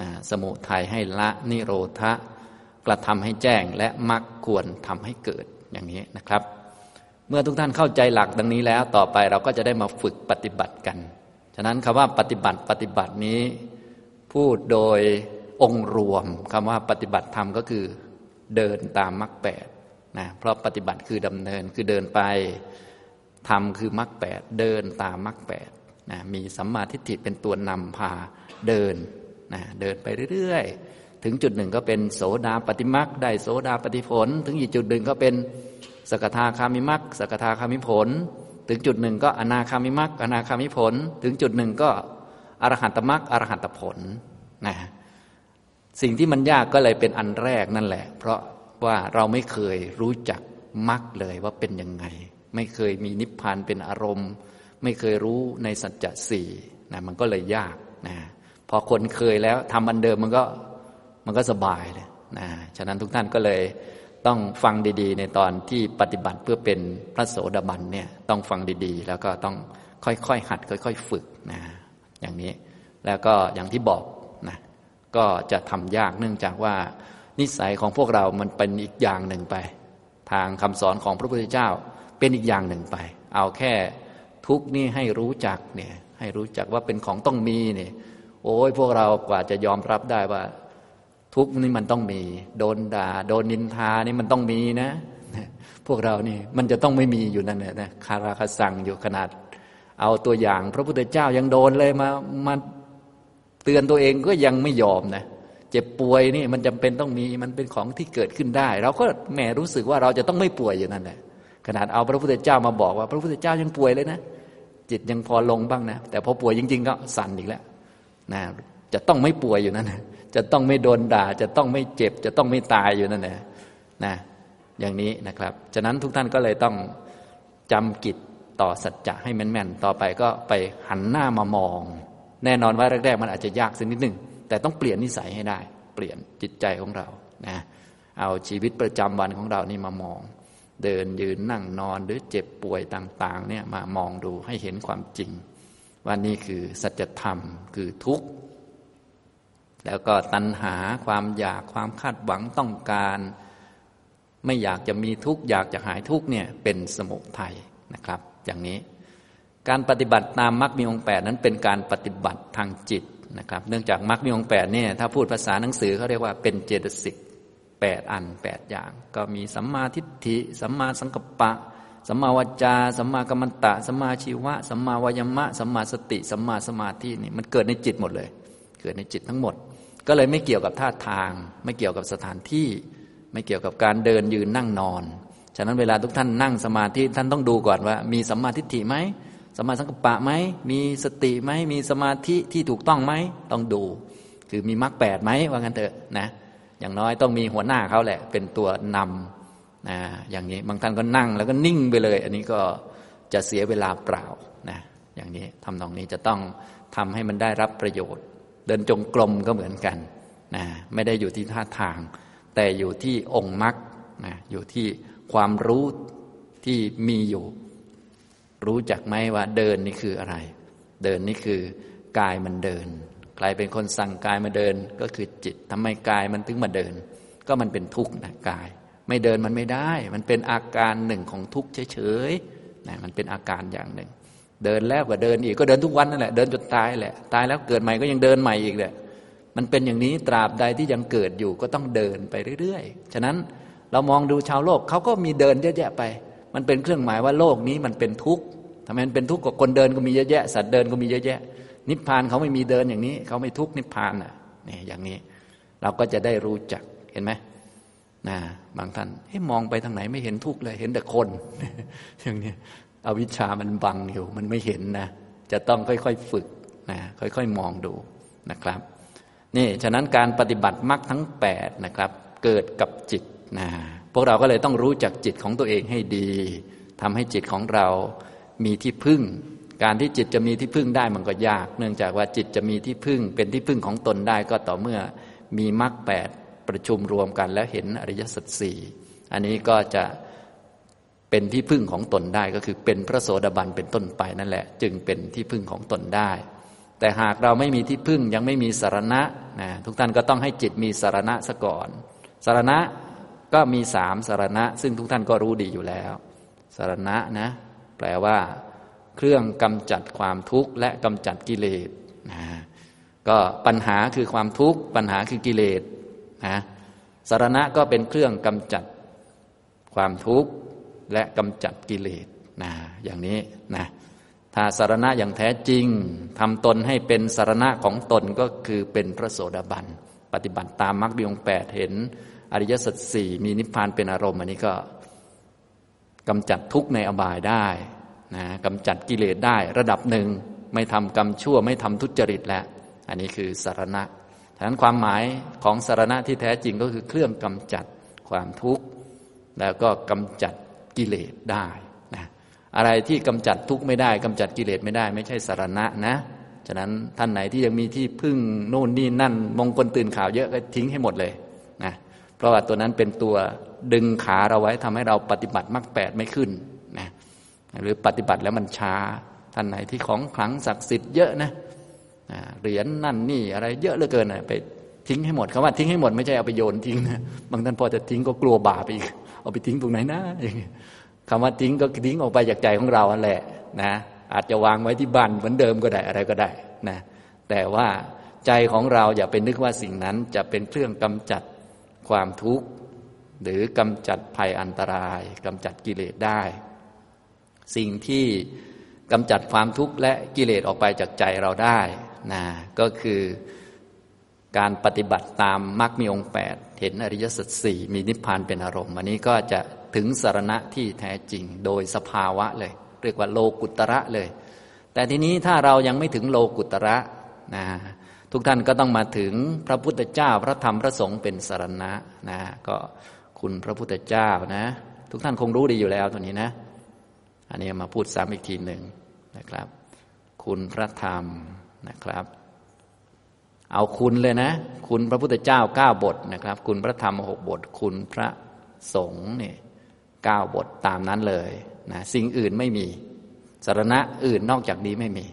นะสมุทัยให้ละนิโรธะกระทำให้แจ้งและมรรคควรทำให้เกิดอย่างนี้นะครับ เมื่อทุกท่านเข้าใจหลักดังนี้แล้ว ต่อไปเราก็จะได้มาฝึกปฏิบัติกัน ฉะนั้นคำว่าปฏิบัติปฏิบัตินี้ พูดโดยองค์รวมคำว่าปฏิบัติธรรมก็คือเดินตามมรรคแปดนะเพราะปฏิบัติคือดำเนินคือเดินไปธรรมคือมรรคแปดเดินตามมรรคแปดนะมีสัมมาทิฏฐิเป็นตัวนำพาเดินนะเดินไปเรื่อยๆ ถึงจุดหนึ่งก็เป็นโสดาปฏิมรรคได้โสดาปฏิผล ถึงอีกจุดหนึ่งก็เป็น สกทาคามิมรรคสกทาคามิผล ถึงจุดหนึ่งก็อนาคามิมรรคอนาคามิผล ถึงจุดหนึ่งก็อรหัตมรรคอรหัตผลนะสิ่งที่มันยากก็เลยเป็นอันแรกนั่นแหละ เพราะว่าเราไม่เคยรู้จักมรรคเลยว่าเป็นยังไง ไม่เคยมีนิพพานเป็นอารมณ์ ไม่เคยรู้ในสัจจะสี่นะมันก็เลยยากนะพอคนเคยแล้วทำอันเดิมมันก็มันก็สบายเลยนะฉะนั้นทุกท่านก็เลย ต้องฟังดีๆ ในตอนที่ปฏิบัติเพื่อเป็นพระโสดาบันเนี่ยต้องฟังดีๆ แล้วก็ต้องค่อยๆหัด ค่อย ๆ ฝึกนะอย่างนี้แล้วก็อย่างที่บอกนะก็จะทำยากเนื่องจากว่า นิสัยของพวกเรามันเป็นอีกอย่างหนึ่งไป ทางคำสอนของพระพุทธเจ้าเป็นอีกอย่างหนึ่งไป เอาแค่ทุกนี่ให้รู้จักเนี่ยให้รู้จักว่าเป็นของต้องมีเนี่ยโอ้ยพวกเรากว่าจะยอมรับได้ว่า ทุกนี่มันต้องมี โดนด่า โดนนินทานี่มันต้องมีนะ พวกเรานี่มันจะต้องไม่มีอยู่นั่นแหละนะคาราคาสังอยู่ขนาด เอาตัวอย่าง พระพุทธเจ้ายังโดนเลยมามาเตือนตัวเองก็ยังไม่ยอมนะเจ็บป่วยนี่มันจำเป็นต้องมีมันเป็นของที่เกิดขึ้นได้ เราก็แหมรู้สึกว่าเราจะต้องไม่ป่วยอยู่นั่นแหละขนาดเอาพระพุทธเจ้ามาบอกว่า พระพุทธเจ้ายังป่วยเลยนะจิตยังพอลงบ้างนะแต่พอป่วยจริง ๆ ก็สั่นอีกแล้วนะจะต้องไม่ป่วยอยู่นั่นนะ จะต้องไม่โดนด่า จะต้องไม่เจ็บ จะต้องไม่ตายอยู่นั่นแหละนะอย่างนี้นะครับ ฉะนั้นทุกท่านก็เลยต้องจำกิจต่อสัจจะให้แม่นๆ ต่อไปก็ไปหันหน้ามามอง แน่นอนว่าแรกๆ มันอาจจะยากสักนิดหนึ่งแต่ต้องเปลี่ยนนิสัยให้ได้ เปลี่ยนจิตใจของเรานะเอาชีวิตประจำวันของเรานี่มามอง เดินยืนนั่งนอนหรือเจ็บป่วยต่าง ๆ เนี่ยมามองดูให้เห็นความจริงว่านี่คือสัจธรรมคือทุกข์ แล้วก็ตัณหาความอยากความคาดหวังต้องการ ไม่อยากจะมีทุกข์อยากจะหายทุกข์เนี่ยเป็นสมุทัยนะครับ อย่างนี้ การปฏิบัติตามมรรคมีองค์แปดนั้นเป็นการปฏิบัติทางจิตนะครับ เนื่องจากมรรคมีองค์แปดเนี่ยถ้าพูดภาษาหนังสือเขาเรียกว่าเป็นเจตสิกแปดอันแปดอย่าง ก็มีสัมมาทิฏฐิสัมมาสังกัปปะสัมมาวจาสัมมากัมมันตะสัมมาชีวะสัมมาวายมะสัมมาสติสัมมาสมาธินี่มันเกิดในจิตหมดเลย เกิดในจิตทั้งหมด ก็เลยไม่เกี่ยวกับท่าทาง ไม่เกี่ยวกับสถานที่ ไม่เกี่ยวกับการเดินยืนนั่งนอน ฉะนั้นเวลาทุกท่านนั่งสมาธิท่านต้องดูก่อนว่า มีสัมมาทิฏฐิไหมสมาสังกปะไหมมีสติไหมมีสมาธิที่ถูกต้องไหมต้องดู คือมีมรรคแปดไหมว่างั้นเถอะนะอย่างน้อยต้องมีหัวหน้าเขาแหละ เป็นตัวนำนะอย่างนี้บางท่านก็นั่งแล้วก็นิ่งไปเลย อันนี้ก็จะเสียเวลาเปล่านะอย่างนี้ทำตรงนี้จะต้องทำให้มันได้รับประโยชน์ เดินจงกรมก็เหมือนกันนะไม่ได้อยู่ที่ท่าทาง แต่อยู่ที่องค์มรรคนะอยู่ที่ความรู้ที่มีอยู่ รู้จักไหมว่าเดินนี่คืออะไร เดินนี่คือกายมันเดินใครเป็นคนสั่งกายมาเดินก็คือจิตทำไมกายมันถึงมาเดิน ก็มันเป็นทุกข์นะกาย ไม่เดินมันไม่ได้ มันเป็นอาการหนึ่งของทุกข์เฉยๆนะมันเป็นอาการอย่างหนึ่ง เดินแล้วก็เดินอีกก็เดินทุกวันนั่นแหละเดินจนตายแหละตายแล้วเกิดใหม่ก็ยังเดินใหม่อีกแหละมันเป็นอย่างนี้ตราบใดที่ยังเกิดอยู่ก็ต้องเดินไปเรื่อยๆ ฉะนั้นเรามองดูชาวโลกเขาก็มีเดินเยอะแยะไป มันเป็นเครื่องหมายว่าโลกนี้มันเป็นทุกข์ทำไมมันเป็นทุกข์กับคนเดินก็มีเยอะแยะ สัตว์เดินก็มีเยอะแยะ นิพพานเขาไม่มีเดินอย่างนี้ เขาไม่ทุกข์นิพพานอะนี่อย่างนี้ เราก็จะได้รู้จักเห็นไหมนะบางท่านให้มองไปทางไหนไม่เห็นทุกข์เลย เห็นแต่คน อย่างนี้ อวิชามันบังอยู่ มันไม่เห็นนะ จะต้องค่อยๆฝึกนะค่อยๆมองดูนะครับ นี่ฉะนั้นการปฏิบัติมรรคทั้ง8นะครับ เกิดกับจิตนะพวกเราก็เลยต้องรู้จักจิตของตัวเองให้ดีทำให้จิตของเรามีที่พึ่ง การที่จิตจะมีที่พึ่งได้มันก็ยาก เนื่องจากว่าจิตจะมีที่พึ่ง เป็นที่พึ่งของตนได้ก็ต่อเมื่อมีมรรคแปดประชุมรวมกันแล้วเห็นอริยสัจสี่อันนี้ก็จะ เป็นที่พึ่งของตนได้ก็คือเป็นพระโสดาบันเป็นต้นไปนั่นแหละ จึงเป็นที่พึ่งของตนได้ แต่หากเราไม่มีที่พึ่งยังไม่มีสารณะนะทุกท่านก็ต้องให้จิตมีสารณะซะก่อน สารณะก็มีสามสารณะ ซึ่งทุกท่านก็รู้ดีอยู่แล้ว สารณะนะ แปลว่า เครื่องกำจัดความทุกข์และกำจัดกิเลสนะก็ปัญหาคือความทุกข์ปัญหาคือกิเลสนะสารณะก็เป็นเครื่องกำจัดความทุกข์ และกำจัดกิเลสนะอย่างนี้นะถ้าสารณะอย่างแท้จริงทำตนให้เป็นสารณะของตนก็คือเป็นพระโสดาบันปฏิบัติตามมรรคบีองแปดเห็น อริยสัจสี่มีนิพพานเป็นอารมณ์ อันนี้ก็กำจัดทุกข์ในอบายได้นะกำจัดกิเลสได้ระดับหนึ่งไม่ทำกรรมชั่วไม่ทำทุจริตแล้วอันนี้คือสารณะฉะนั้นความหมายของสารณะที่แท้จริงก็คือเครื่องกำจัดความทุกข์ แล้วก็กำจัด กิเลสได้นะอะไรที่กำจัดทุกข์ไม่ได้กำจัดกิเลสไม่ได้ ไม่ใช่สารณะนะ ฉะนั้นท่านไหนที่ยังมีที่พึ่งโน่นนี่นั่น มงคลตื่นข่าวเยอะก็ทิ้งให้หมดเลยนะเพราะว่าตัวนั้นเป็นตัวดึงขาเราไว้ทำให้เราปฏิบัติมรรคแปดไม่ขึ้นนะหรือปฏิบัติแล้วมันช้า ท่านไหนที่ของขลังศักดิ์สิทธิ์เยอะนะเหรียญนั่นนี่อะไรเยอะเหลือเกินนะไปทิ้งให้หมดคำว่าทิ้งให้หมดไม่ใช่เอาไปโยนทิ้งนะบางท่านพอจะทิ้งก็กลัวบาปอีก เอาไปทิ้งตรงไหนนะคำว่าทิ้งก็ทิ้งออกไปจากใจของเรานั่นแหละนะอาจจะวางไว้ที่บ้านเหมือนเดิมก็ได้อะไรก็ได้นะแต่ว่าใจของเราอย่าเป็นนึกว่าสิ่งนั้นจะเป็นเครื่องกำจัดความทุกข์ หรือกำจัดภัยอันตรายกำจัดกิเลสได้ สิ่งที่กำจัดความทุกข์และกิเลสออกไปจากใจเราได้นะก็คือการปฏิบัติตามมรรคมีองค์แปด เห็นอริยสัจสี่มีนิพพานเป็นอารมณ์ อันนี้ก็จะถึงสารณะที่แท้จริงโดยสภาวะเลย เรียกว่าโลกุตระเลย แต่ทีนี้ถ้าเรายังไม่ถึงโลกุตระนะทุกท่านก็ต้องมาถึงพระพุทธเจ้าพระธรรมพระสงฆ์เป็นสารณะนะก็คุณพระพุทธเจ้านะ ทุกท่านคงรู้ดีอยู่แล้วตัวนี้นะ อันนี้มาพูดซ้ำอีกทีหนึ่งนะครับ คุณพระธรรมนะครับ เอาคุณเลยนะ คุณพระพุทธเจ้าเก้าบทนะครับ คุณพระธรรมหกบท คุณพระสงฆ์เนี่ยเก้าบทตามนั้นเลยนะสิ่งอื่นไม่มีสารณะอื่นนอกจากนี้ไม่มี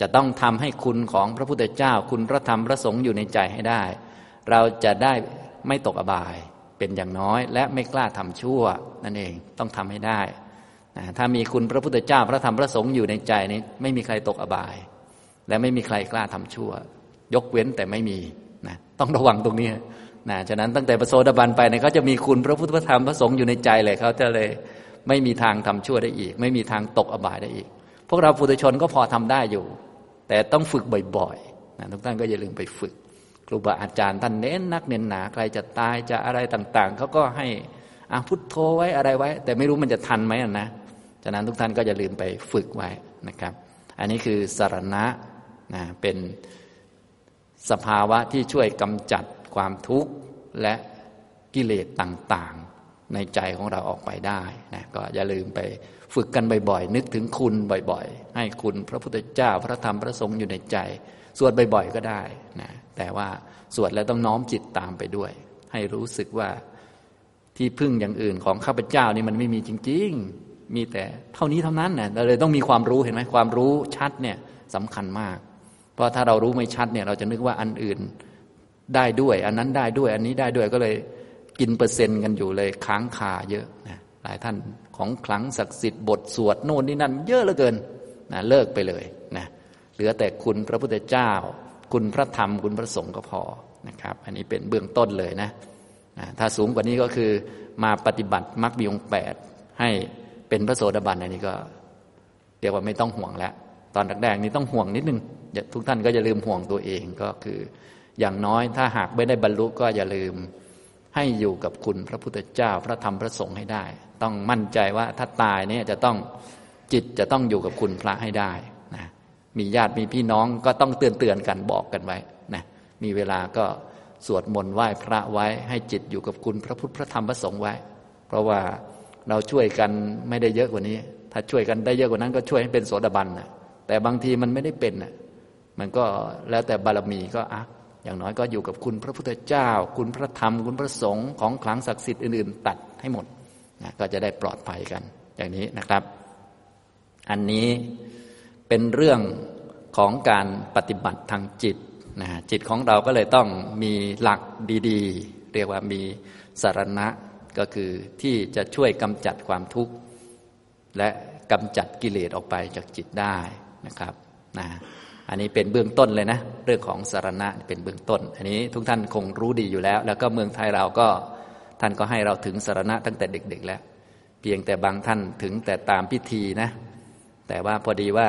จะต้องทำให้คุณของพระพุทธเจ้า คุณพระธรรมพระสงฆ์อยู่ในใจให้ได้ เราจะได้ไม่ตกอบายเป็นอย่างน้อยและไม่กล้าทำชั่ว นั่นเองต้องทำให้ได้นะถ้ามีคุณพระพุทธเจ้าพระธรรมพระสงฆ์อยู่ในใจนี้ไม่มีใครตกอบาย และไม่มีใครกล้าทำชั่ว ยกเว้นแต่ไม่มีนะต้องระวังตรงนี้นะฉะนั้นตั้งแต่ประโสดาบันไปเนี่ยเขาจะมีคุณพระพุทธธรรมพระสงฆ์อยู่ในใจเลยเขาจะเลยไม่มีทางทำชั่วได้อีก ไม่มีทางตกอบายได้อีก พวกเราปุถุชนก็พอทำได้อยู่ แต่ต้องฝึกบ่อยๆนะทุกท่านก็อย่าลืมไปฝึก ครูบาอาจารย์ท่านเน้นนักเน้นหนาใครจะตายจะอะไรต่าง ๆเขาก็ให้อาพุทโธไว้อะไรไว้ แต่ไม่รู้มันจะทันไหมนะฉะนั้นทุกท่านก็อย่าลืมไปฝึกไว้นะครับ อันนี้คือสารณะนะเป็น สภาวะที่ช่วยกำจัดความทุกข์และกิเลสต่างๆ ในใจของเราออกไปได้นะก็อย่าลืมไปฝึกกันบ่อยๆ นึกถึงคุณบ่อยๆ ให้คุณพระพุทธเจ้าพระธรรมพระสงฆ์อยู่ในใจ สวดบ่อยๆ ก็ได้นะแต่ว่าสวดแล้วต้องน้อมจิตตามไปด้วย ให้รู้สึกว่าที่พึ่งอย่างอื่นของข้าพเจ้านี่มันไม่มีจริง ๆ มีแต่เท่านี้เท่านั้นนะเราเลยต้องมีความรู้เห็นไหมความรู้ชัดเนี่ยสำคัญมาก เพราะถ้าเรารู้ไม่ชัดเนี่ยเราจะนึกว่าอันอื่นได้ด้วย อันนั้นได้ด้วย อันนี้ได้ด้วยก็เลยกินเปอร์เซ็นต์กันอยู่เลยค้างคาเยอะนะหลายท่านของขลังศักดิ์สิทธิ์บทสวดโน่นนี่นั่น เยอะเหลือเกินนะเลิกไปเลยนะเหลือแต่คุณพระพุทธเจ้า คุณพระธรรมคุณพระสงฆ์ก็พอนะครับ อันนี้เป็นเบื้องต้นเลยนะนะถ้าสูงกว่านี้ก็คือมาปฏิบัติมรรคมีองแปดให้เป็นพระโสดาบันอันนี้ก็เรียกว่าไม่ต้องห่วงแล้ว ตอนแรกๆนี้ต้องห่วงนิดนึง ทุกท่านก็อย่าลืมห่วงตัวเองก็คือ อย่างน้อยถ้าหากไม่ได้บรรลุก็อย่าลืม ให้อยู่กับคุณพระพุทธเจ้าพระธรรมพระสงฆ์ให้ได้ ต้องมั่นใจว่าถ้าตายเนี่ยจะต้องจิตจะต้องอยู่กับคุณพระให้ได้นะมีญาติมีพี่น้องก็ต้องเตือนเตือนกันบอกกันไว้นะมีเวลาก็สวดมนต์ไหว้พระไว้ ให้จิตอยู่กับคุณพระพุทธพระธรรมพระสงฆ์ไว้ เพราะว่าเราช่วยกันไม่ได้เยอะกว่านี้ ถ้าช่วยกันได้เยอะกว่านั้นก็ช่วยให้เป็นโสดาบันนะแต่บางทีมันไม่ได้เป็นนะ มันก็แล้วแต่บารมีก็อะอย่างน้อยก็อยู่กับคุณพระพุทธเจ้า คุณพระธรรม คุณพระสงฆ์ของขลังศักดิ์สิทธิ์อื่นๆ ตัดให้หมดนะก็จะได้ปลอดภัยกัน อย่างนี้นะครับ อันนี้เป็นเรื่องของการปฏิบัติทางจิตนะจิตของเราก็เลยต้องมีหลักดีๆ เรียกว่ามีสารณะก็คือที่จะช่วยกำจัดความทุกข์ และกำจัดกิเลสออกไปจากจิตได้นะครับนะ อันนี้เป็นเบื้องต้นเลยนะ เรื่องของสารณะเป็นเบื้องต้น อันนี้ทุกท่านคงรู้ดีอยู่แล้ว แล้วก็เมืองไทยเราก็ท่านก็ให้เราถึงสารณะตั้งแต่เด็ก ๆ แล้ว เพียงแต่บางท่านถึงแต่ตามพิธีนะ แต่ว่าพอดีว่า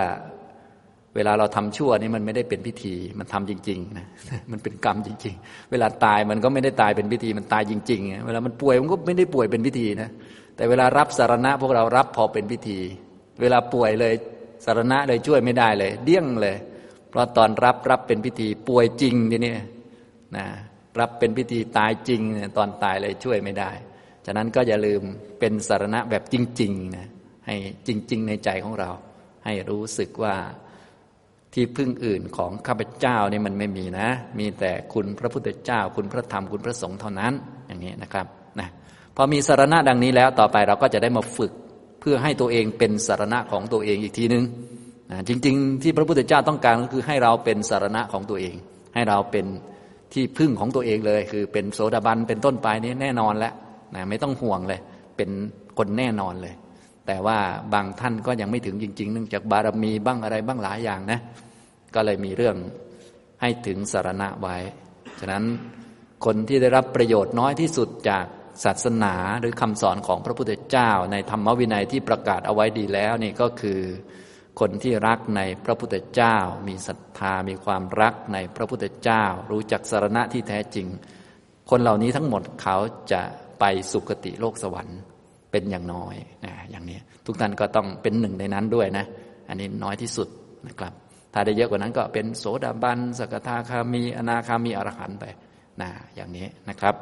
เวลาเราทำชั่วนี่มันไม่ได้เป็นพิธีมันทำจริงๆนะมันเป็นกรรมจริง ๆ เวลาตายมันก็ไม่ได้ตายเป็นพิธีมันตายจริงๆเวลามันป่วยมันก็ไม่ได้ป่วยเป็นพิธีนะแต่เวลารับสารณะพวกเรารับพอเป็นพิธี เวลาป่วยเลยสารณะเลยช่วยไม่ได้เลย เดี้ยงเลย ราะตอนรับรับเป็นพิธีป่วยจริงทีนี้นะรับเป็นพิธีตายจริงตอนตายเลยช่วยไม่ได้ ฉะนั้นก็อย่าลืมเป็นสารณะแบบจริงๆนะให้จริง ๆ ในใจของเรา ให้รู้สึกว่าที่พึ่งอื่นของข้าพเจ้านี่มันไม่มีนะ มีแต่คุณพระพุทธเจ้า คุณพระธรรมคุณพระสงฆ์เท่านั้นอย่างนี้นะครับนะพอมีสารณะดังนี้แล้วต่อไปเราก็จะได้มาฝึกเพื่อให้ตัวเองเป็นสารณะของตัวเองอีกทีนึง นะจริง ๆ ที่พระพุทธเจ้าต้องการก็คือให้เราเป็นสารณะของตัวเอง ให้เราเป็นที่พึ่งของตัวเองเลย คือเป็นโสดาบันเป็นต้นไปนี้แน่นอนแล้วนะไม่ต้องห่วงเลย เป็นคนแน่นอนเลย แต่ว่าบางท่านก็ยังไม่ถึงจริง ๆ เนื่องจากบารมีบ้างอะไรบ้างหลายอย่างนะ ก็เลยมีเรื่องให้ถึงสารณะไว้ ฉะนั้นคนที่ได้รับประโยชน์น้อยที่สุดจากศาสนาหรือคำสอนของพระพุทธเจ้า ในธรรมวินัยที่ประกาศเอาไว้ดีแล้วนี่ก็คือ คนที่รักในพระพุทธเจ้า มีศรัทธามีความรักในพระพุทธเจ้า รู้จักสารณะที่แท้จริง คนเหล่านี้ทั้งหมดเขาจะไปสุคติโลกสวรรค์เป็นอย่างน้อยนะอย่างนี้ทุกท่านก็ต้องเป็นหนึ่งในนั้นด้วยนะ อันนี้น้อยที่สุดนะครับ ถ้าได้เยอะกว่านั้นก็เป็นโสดาบันสกทาคามี อนาคามีอรหันต์ไปนะอย่างนี้นะครับ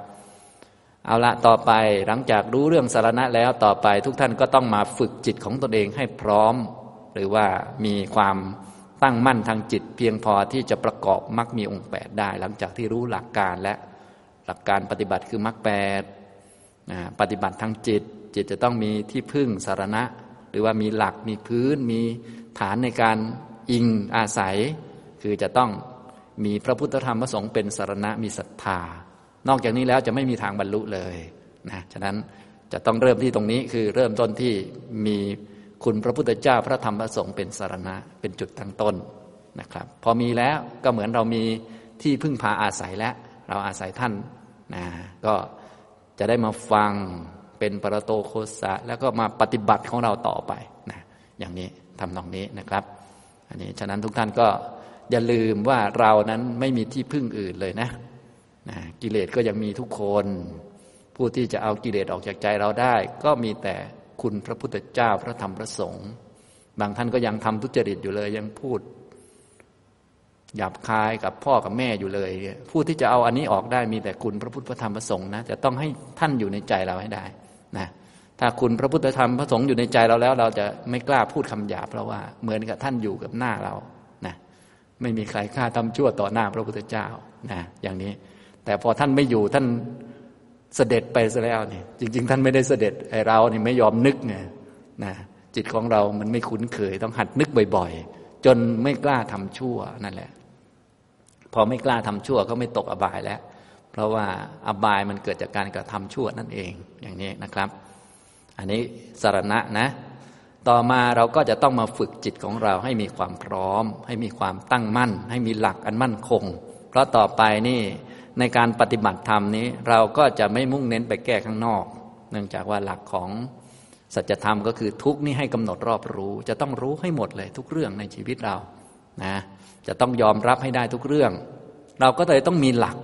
เอาละต่อไปหลังจากรู้เรื่องสารณะแล้วต่อไปทุกท่านก็ต้องมาฝึกจิตของตนเองให้พร้อม หรือว่ามีความตั้งมั่นทางจิต เพียงพอที่จะประกอบมรรคมีองค์แปดได้ หลังจากที่รู้หลักการและหลักการปฏิบัติคือมรรคแปดปฏิบัติทางจิต จิตจะต้องมีที่พึ่งสารณะ หรือว่ามีหลักมีพื้น มีฐานในการอิงอาศัย คือจะต้องมีพระพุทธธรรมพระสงฆ์เป็นสารณะมีศรัทธา นอกจากนี้แล้วจะไม่มีทางบรรลุเลยนะฉะนั้นจะต้องเริ่มที่ตรงนี้คือเริ่มต้นที่มี คุณพระพุทธเจ้าพระธรรมพระสงฆ์เป็นสารณะเป็นจุดตั้งต้นนะครับ พอมีแล้วก็เหมือนเรามีที่พึ่งพาอาศัยแล้วเราอาศัยท่านนะก็จะได้มาฟังเป็นปรโตโคสะ แล้วก็มาปฏิบัติของเราต่อไปนะอย่างนี้ทำตรงนี้นะครับ อันนี้ฉะนั้นทุกท่านก็อย่าลืมว่าเรานั้นไม่มีที่พึ่งอื่นเลยนะนะกิเลสก็ยังมีทุกคน ผู้ที่จะเอากิเลสออกจากใจเราได้ ก็มีแต่ คุณพระพุทธเจ้าพระธรรมพระสงฆ์บางท่านก็ยังทำทุจริตอยู่เลย ยังพูด หยาบคายกับพ่อกับแม่อยู่เลย ผู้ที่จะเอาอันนี้ออกได้มีแต่คุณพระพุทธพระธรรมพระสงฆ์นะจะต้องให้ท่านอยู่ในใจเราให้ได้นะถ้าคุณพระพุทธธรรมพระสงฆ์อยู่ในใจเราแล้ว เราจะไม่กล้าพูดคำหยาบเพราะว่าเหมือนกับท่านอยู่กับหน้าเรานะไม่มีใครกล้าทำชั่วต่อหน้าพระพุทธเจ้านะอย่างนี้ แต่พอท่านไม่อยู่ท่าน เสด็จไปซะแล้วนี่จริง ๆ ท่านไม่ได้เสด็จไอเราเนี่ไม่ยอมนึกไงนะจิตของเรามันไม่คุ้นเคย ต้องหัดนึกบ่อย ๆ จนไม่กล้าทำชั่วนั่นแหละ พอไม่กล้าทำชั่วก็ไม่ตกอบายแล้ว เพราะว่าอบายมันเกิดจากการกระทำชั่วนั่นเองอย่างนี้นะครับ อันนี้สารณะนะ ต่อมาเราก็จะต้องมาฝึกจิตของเราให้มีความพร้อม ให้มีความตั้งมั่น ให้มีหลักอันมั่นคง เพราะต่อไปนี่ ในการปฏิบัติธรรมนี้ เราก็จะไม่มุ่งเน้นไปแก้ข้างนอก เนื่องจากว่าหลักของสัจธรรมก็คือทุกนี่ให้กำหนดรอบรู้ จะต้องรู้ให้หมดเลยทุกเรื่องในชีวิตเรานะจะต้องยอมรับให้ได้ทุกเรื่อง เราก็เลยต้องมีหลัก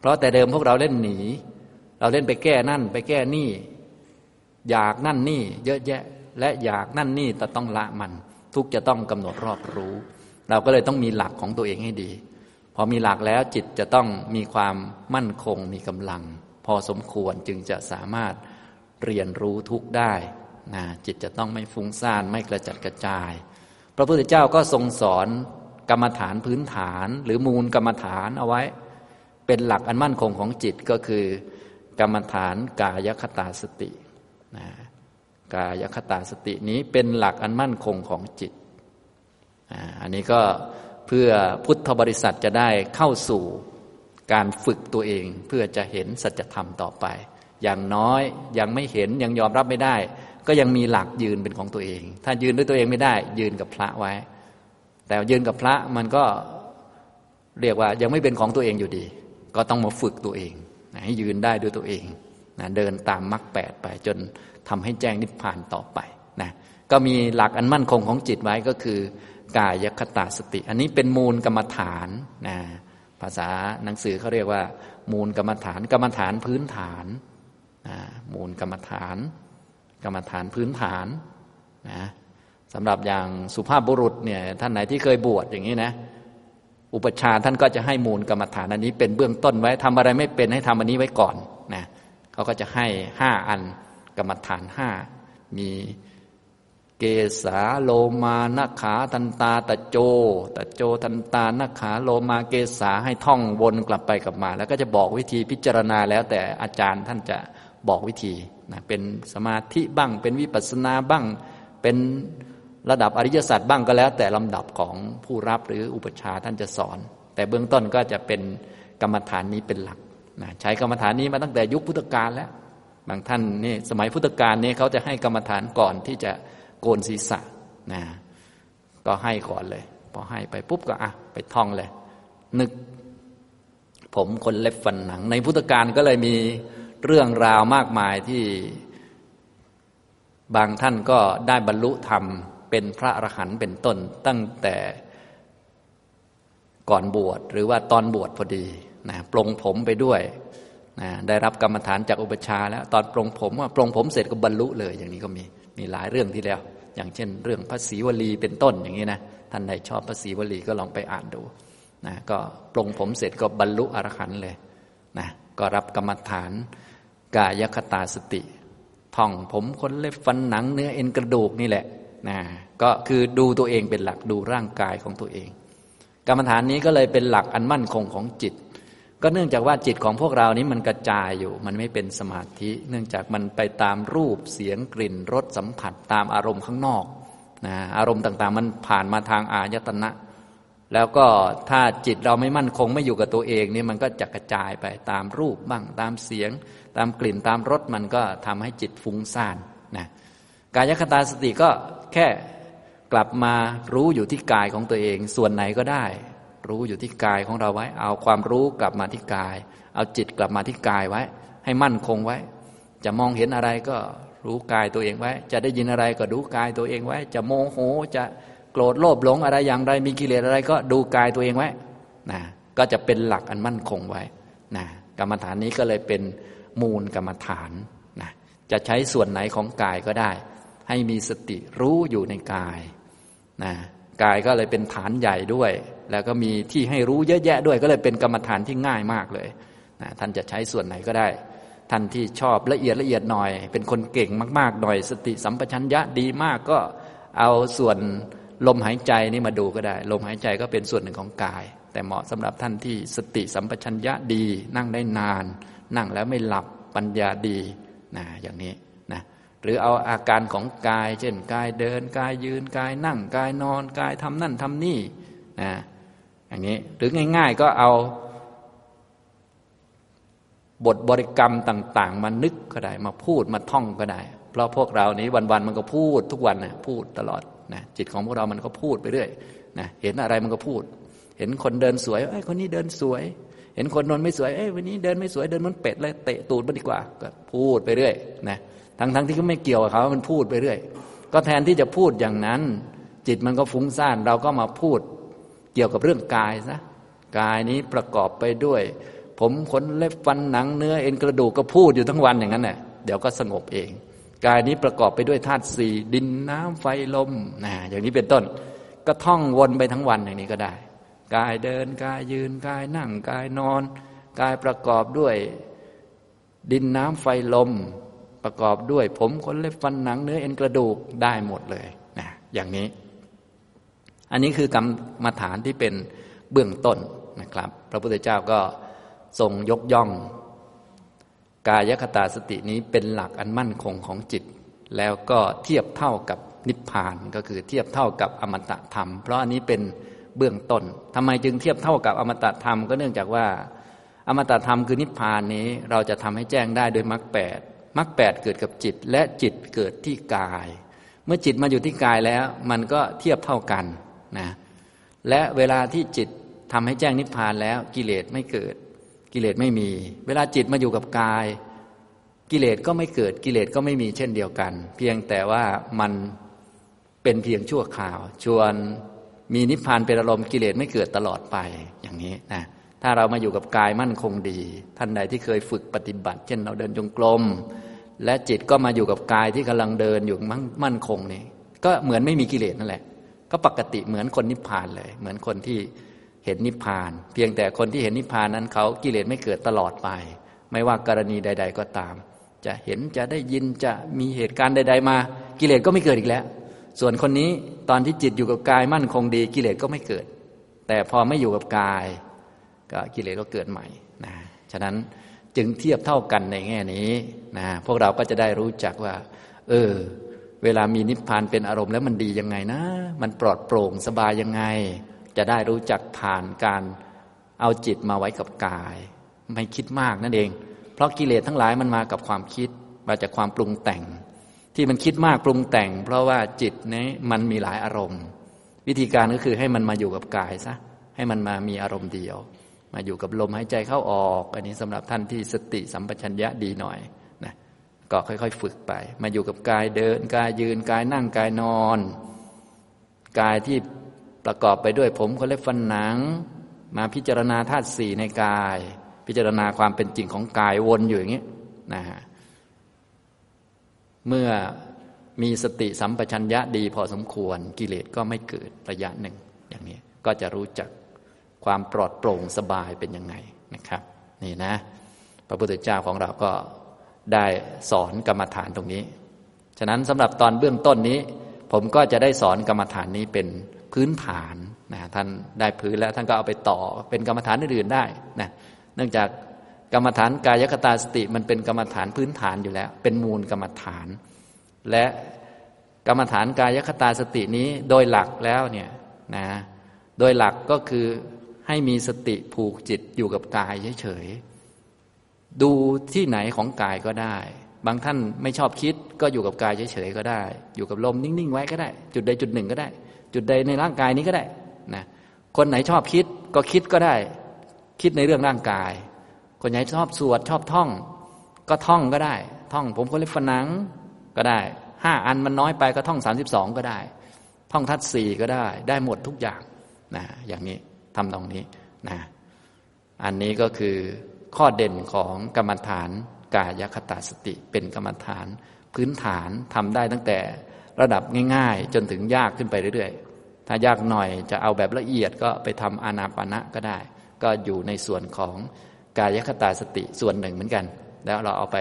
เพราะแต่เดิมพวกเราเล่นหนี เราเล่นไปแก้นั่น ไปแก้นี่ อยากนั่นนี่ เยอะแยะ และอยากนั่นนี่แต่ต้องละมัน ทุกจะต้องกำหนดรอบรู้ เราก็เลยต้องมีหลักของตัวเองให้ดี พอมีหลักแล้วจิตจะต้องมีความมั่นคงมีกำลัง พอสมควรจึงจะสามารถเรียนรู้ทุกได้นะจิตจะต้องไม่ฟุ้งซ่านไม่กระจัดกระจาย พระพุทธเจ้าก็ทรงสอนกรรมฐานพื้นฐาน หรือมูลกรรมฐานเอาไว้ เป็นหลักอันมั่นคงของจิตก็คือ กรรมฐานกายคตาสตินะกายคตาสตินี้เป็นหลักอันมั่นคงของจิต อันนี้ก็ เพื่อพุทธบริษัทจะได้เข้าสู่การฝึกตัวเอง เพื่อจะเห็นสัจธรรมต่อไป อย่างน้อยยังไม่เห็นยังยอมรับไม่ได้ ก็ยังมีหลักยืนเป็นของตัวเอง ถ้ายืนด้วยตัวเองไม่ได้ ยืนกับพระไว้ แต่ยืนกับพระมันก็เรียกว่ายังไม่เป็นของตัวเองอยู่ดี ก็ต้องมาฝึกตัวเองให้ยืนได้ด้วยตัวเองนะเดินตามมรรคแปดไป จนทำให้แจ้งนิพพานต่อไปนะก็มีหลักอันมั่นคงของจิตไว้ก็คือ กายคตาสติ อันนี้เป็นมูลกรรมฐานนะภาษาหนังสือเขาเรียกว่า มูลกรรมฐาน กรรมฐานพื้นฐานนะมูลกรรมฐาน กรรมฐานพื้นฐานนะสำหรับอย่างสุภาพบุรุษเนี่ยท่านไหนที่เคยบวชอย่างนี้นะอุปชาท่านก็จะให้มูลกรรมฐานอันนี้เป็นเบื้องต้นไว้ทำอะไรไม่เป็นให้ทำอันนี้ไว้ก่อนนะเขาก็จะให้ห้าอันกรรมฐานห้ามี สาโลมานาขาตันตาตะโจตะโจตันตานาขาโลมาเกสาให้ท่องวนกลับไปกลับมา แล้วก็จะบอกวิธีพิจารณาแล้วแต่อาจารย์ท่านจะบอกวิธีนะเป็นสมาธิบ้าง เป็นวิปัสสนาบ้าง เป็นระดับอริยสัจบ้างก็แล้ว แต่ลำดับของผู้รับหรืออุปชาท่านจะสอน แต่เบื้องต้นก็จะเป็นกรรมฐานนี้เป็นหลักนะใช้กรรมฐานนี้มาตั้งแต่ยุคพุทธกาลแล้ว บางท่านนี่สมัยพุทธกาลนี่เขาจะให้กรรมฐานก่อนที่จะ โกนศีรษะนะก็ให้ก่อนเลย พอให้ไปปุ๊บก็อะไปท่องเลย นึก ผมคนเล็บฟันหนัง ในพุทธกาลก็เลยมีเรื่องราวมากมายที่บางท่านก็ได้บรรลุธรรม เป็นพระอรหันต์เป็นต้น ตั้งแต่ก่อนบวชหรือว่าตอนบวชพอดีนะปลงผมไปด้วยนะได้รับกรรมฐานจากอุปชาแล้ว ตอนปลงผมว่าปลงผมเสร็จก็บรรลุเลย อย่างนี้ก็มีมีหลายเรื่องที่แล้ว อย่างเช่น เรื่องพระศรีวลีเป็นต้นอย่างนี้นะท่านใดชอบพระศรีวลีก็ลองไปอ่านดูนะก็ปลงผมเสร็จก็บรรลุอรหันต์เลยนะก็รับกรรมฐานกายคตาสติ ท่องผมขนเล็บฟันหนังเนื้อเอ็นกระดูกนี่แหละนะก็คือดูตัวเองเป็นหลักดูร่างกายของตัวเอง กรรมฐานนี้ก็เลยเป็นหลักอันมั่นคงของจิต ก็เนื่องจากว่าจิตของพวกเรานี้มันกระจายอยู่ มันไม่เป็นสมาธิ เนื่องจากมันไปตามรูปเสียงกลิ่นรสสัมผัสตามอารมณ์ข้างนอกนะอารมณ์ต่างๆ มันผ่านมาทางอายตนะ แล้วก็ถ้าจิตเราไม่มั่นคงไม่อยู่กับตัวเองนี่มันก็จะกระจายไปตามรูปบ้างตามเสียง ตามกลิ่นตามรสมันก็ทำให้จิตฟุ้งซ่านนะกายคตาสติก็แค่กลับมารู้อยู่ที่กายของตัวเอง ส่วนไหนก็ได้ รู้อยู่ที่กายของเราไว้ เอาความรู้กลับมาที่กาย เอาจิตกลับมาที่กายไว้ ให้มั่นคงไว้ จะมองเห็นอะไรก็รู้กายตัวเองไว้ จะได้ยินอะไรก็ดูกายตัวเองไว้ จะโมโหจะโกรธโลภหลงอะไรอย่างไรมีกิเลสอะไรก็ดูกายตัวเองไว้นะก็จะเป็นหลักอันมั่นคงไว้นะกรรมฐานนี้ก็เลยเป็นมูลกรรมฐานนะจะใช้ส่วนไหนของกายก็ได้ ให้มีสติรู้อยู่ในกายนะกายก็เลยเป็นฐานใหญ่ด้วย แล้วก็มีที่ให้รู้เยอะแยะด้วย ก็เลยเป็นกรรมฐานที่ง่ายมากเลยนะท่านจะใช้ส่วนไหนก็ได้ ท่านที่ชอบละเอียดละเอียดหน่อย เป็นคนเก่งมาก ๆ หน่อย สติสัมปชัญญะดีมากก็เอาส่วนลมหายใจนี่มาดูก็ได้ ลมหายใจก็เป็นส่วนหนึ่งของกาย แต่เหมาะสำหรับท่านที่สติสัมปชัญญะดี นั่งได้นาน นั่งแล้วไม่หลับปัญญาดีนะอย่างนี้นะหรือเอาอาการของกาย เช่นกายเดินกายยืนกายนั่งกายนอนกายทำนั่นทำนี่นะ อย่างนี้หรือง่าย ๆ ก็เอา บทบริกรรมต่าง ๆ มานึกก็ได้ มาพูดมาท่องก็ได้ เพราะพวกเรานี้วันๆมันก็พูดทุกวันนะพูดตลอดนะจิตของพวกเรามันก็พูดไปเรื่อยนะเห็นอะไรมันก็พูด เห็นคนเดินสวยไอ้คนนี้เดินสวย เห็นคนนอนไม่สวยเอ้ยวันนี้เดินไม่สวยเดินมันเป็ดเลยเตะตูดมันดีกว่าก็พูดไปเรื่อยนะทั้งๆทที่ก็ไม่เกี่ยวกับเขามันพูดไปเรื่อย ก็แทนที่จะพูดอย่างนั้น จิตมันก็ฟุ้งซ่านเราก็มาพูด เกี่ยวกับเรื่องกายนะกายนี้ประกอบไปด้วย ผมขนเล็บฟันหนังเนื้อเอ็นกระดูกก็พูดอยู่ทั้งวันอย่างนั้นแหละเดี๋ยวก็สงบเอง กายนี้ประกอบไปด้วยธาตุสี่ดินน้ำไฟลมนะอย่างนี้เป็นต้น ก็ท่องวนไปทั้งวันอย่างนี้ก็ได้ กายเดินกายยืนกายนั่งกายนอน กายประกอบด้วย ดินน้ำไฟลม ประกอบด้วย ผมขนเล็บฟันหนังเนื้อเอ็นกระดูกได้หมดเลยนะอย่างนี้ อันนี้คือกรรมฐานที่เป็นเบื้องต้นนะครับ พระพุทธเจ้าก็ทรงยกย่อง กายคตาสตินี้เป็นหลักอันมั่นคงของจิต แล้วก็เทียบเท่ากับนิพพานก็คือเทียบเท่ากับอมตะธรรม เพราะอันนี้เป็นเบื้องต้นทำไมจึงเทียบเท่ากับอมตะธรรมก็เนื่องจากว่า อมตะธรรมคือนิพพานนี้เราจะทำให้แจ้งได้โดยมรรคแปดมรรคแปดเกิดกับจิตและจิตเกิดที่กาย เมื่อจิตมาอยู่ที่กายแล้ว มันก็เทียบเท่ากัน นะและเวลาที่จิตทำให้แจ้งนิพพานแล้วกิเลสไม่เกิด กิเลสไม่มี เวลาจิตมาอยู่กับกาย กิเลสก็ไม่เกิดกิเลสก็ไม่มีเช่นเดียวกัน เพียงแต่ว่ามันเป็นเพียงชั่วคราว ชวนมีนิพพานเป็นอารมณ์กิเลสไม่เกิดตลอดไปอย่างนี้นะถ้าเรามาอยู่กับกายมั่นคงดี ท่านใดที่เคยฝึกปฏิบัติ เช่นเราเดินจงกรมและจิตก็มาอยู่กับกายที่กำลังเดินอยู่มั่นคงนี่ก็เหมือนไม่มีกิเลสนั่นแหละ ก็ปกติเหมือนคนนิพพานเลย เหมือนคนที่เห็นนิพพาน เพียงแต่คนที่เห็นนิพพานนั้นเขากิเลสไม่เกิดตลอดไป ไม่ว่ากรณีใด ๆ ก็ตาม จะเห็นจะได้ยินจะมีเหตุการณ์ใด ๆ มา กิเลสก็ไม่เกิดอีกแล้ว ส่วนคนนี้ตอนที่จิตอยู่กับกายมั่นคงดี กิเลสก็ไม่เกิด แต่พอไม่อยู่กับกาย ก็กิเลสก็เกิดใหม่นะฉะนั้นจึงเทียบเท่ากันในแง่นี้นะพวกเราก็จะได้รู้จักว่า เออ เวลามีนิพพานเป็นอารมณ์แล้วมันดียังไงนะ มันปลอดโปร่งสบายยังไง จะได้รู้จักผ่านการเอาจิตมาไว้กับกาย ไม่คิดมากนั่นเอง เพราะกิเลสทั้งหลายมันมากับความคิดมาจากความปรุงแต่ง ที่มันคิดมากปรุงแต่ง เพราะว่าจิตนี้มันมีหลายอารมณ์ วิธีการก็คือให้มันมาอยู่กับกายซะให้มันมามีอารมณ์เดียว มาอยู่กับลมหายใจเข้าออก อันนี้สำหรับท่านที่สติสัมปชัญญะดีหน่อย ก็ค่อย ๆ ฝึกไป มาอยู่กับกายเดินกายยืนกายนั่งกายนอน กายที่ประกอบไปด้วยผมขนเล็บฟันหนัง มาพิจารณาธาตุสี่ในกาย พิจารณาความเป็นจริงของกายวนอยู่อย่างนี้นะฮะเมื่อมีสติสัมปชัญญะดีพอสมควรกิเลสก็ไม่เกิดระยะหนึ่งอย่างนี้ก็จะรู้จักความปลอดโปร่งสบายเป็นยังไงนะครับ นี่นะ พระพุทธเจ้าของเราก็ ได้สอนกรรมฐานตรงนี้ ฉะนั้นสำหรับตอนเบื้องต้นนี้ ผมก็จะได้สอนกรรมฐานนี้เป็นพื้นฐานนะท่านได้พื้นแล้วท่านก็เอาไปต่อเป็นกรรมฐานอื่นๆได้นะเนื่องจากกรรมฐานกายคตาสติมันเป็นกรรมฐานพื้นฐานอยู่แล้ว เป็นมูลกรรมฐาน และกรรมฐานกายคตาสตินี้โดยหลักแล้วเนี่ยนะโดยหลักก็คือให้มีสติผูกจิตอยู่กับกายเฉยๆ ดูที่ไหนของกายก็ได้ บางท่านไม่ชอบคิดก็อยู่กับกายเฉยๆก็ได้ อยู่กับลมนิ่งๆไว้ก็ได้ จุดใดจุดหนึ่งก็ได้ จุดใดในร่างกายนี้ก็ได้นะคนไหนชอบคิดก็คิดก็ได้ คิดในเรื่องร่างกาย คนไหนชอบสวดชอบท่อง ก็ท่องก็ได้ ท่องผมก็เล็บฝนังก็ได้ห้าอันมันน้อยไปก็ท่องสามสิบสองก็ได้ ท่องทัดสี่ก็ได้ ได้หมดทุกอย่างนะอย่างนี้ทำตรงนี้นะอันนี้ก็คือ ข้อเด่นของกรรมฐานกายคตาสติเป็นกรรมฐานพื้นฐานทำได้ตั้งแต่ระดับง่ายๆ จนถึงยากขึ้นไปเรื่อยๆ ถ้ายากหน่อยจะเอาแบบละเอียดก็ไปทำอานาปณะก็ได้ ก็อยู่ในส่วนของกายคตาสติส่วนหนึ่งเหมือนกัน แล้วเราเอาไป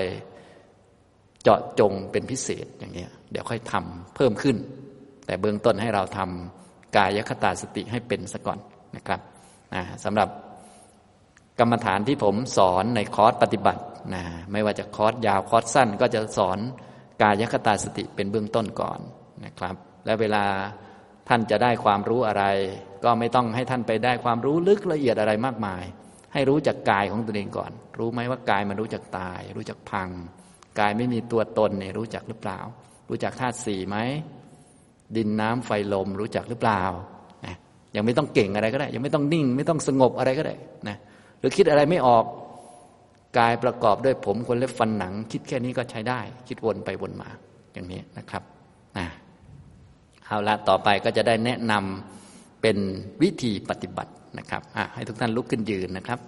เจาะจงเป็นพิเศษอย่างนี้เดี๋ยวค่อยทำเพิ่มขึ้น แต่เบื้องต้นให้เราทำกายคตาสติให้เป็นซะก่อนนะครับสำหรับ กรรมฐานที่ผมสอนในคอร์สปฏิบัตินะไม่ว่าจะคอร์สยาวคอร์สสั้น ก็จะสอนกายคตาสติเป็นเบื้องต้นก่อนนะครับ และเวลาท่านจะได้ความรู้อะไร ก็ไม่ต้องให้ท่านไปได้ความรู้ลึกละเอียดอะไรมากมาย ให้รู้จักกายของตัวเองก่อน รู้ไหมว่ากายมันรู้จักตาย รู้จักพัง กายไม่มีตัวตนเนี่ยรู้จักหรือเปล่า รู้จักธาตุสี่ไหมดินน้ำไฟลมรู้จักหรือเปล่ายังไม่ต้องเก่งอะไรก็ได้ ยังไม่ต้องนิ่ง ไม่ต้องสงบอะไรก็ได้นะ รือคิดอะไรไม่ออกกายประกอบด้วยผมคนเล็บฟันหนัง คิดแค่นี้ก็ใช้ได้ คิดวนไปวนมาอย่างนี้นะครับนะเอาละต่อไปก็จะได้แนะนำเป็นวิธีปฏิบัตินะครับให้ทุกท่านลุกขึ้นยืนนะครับ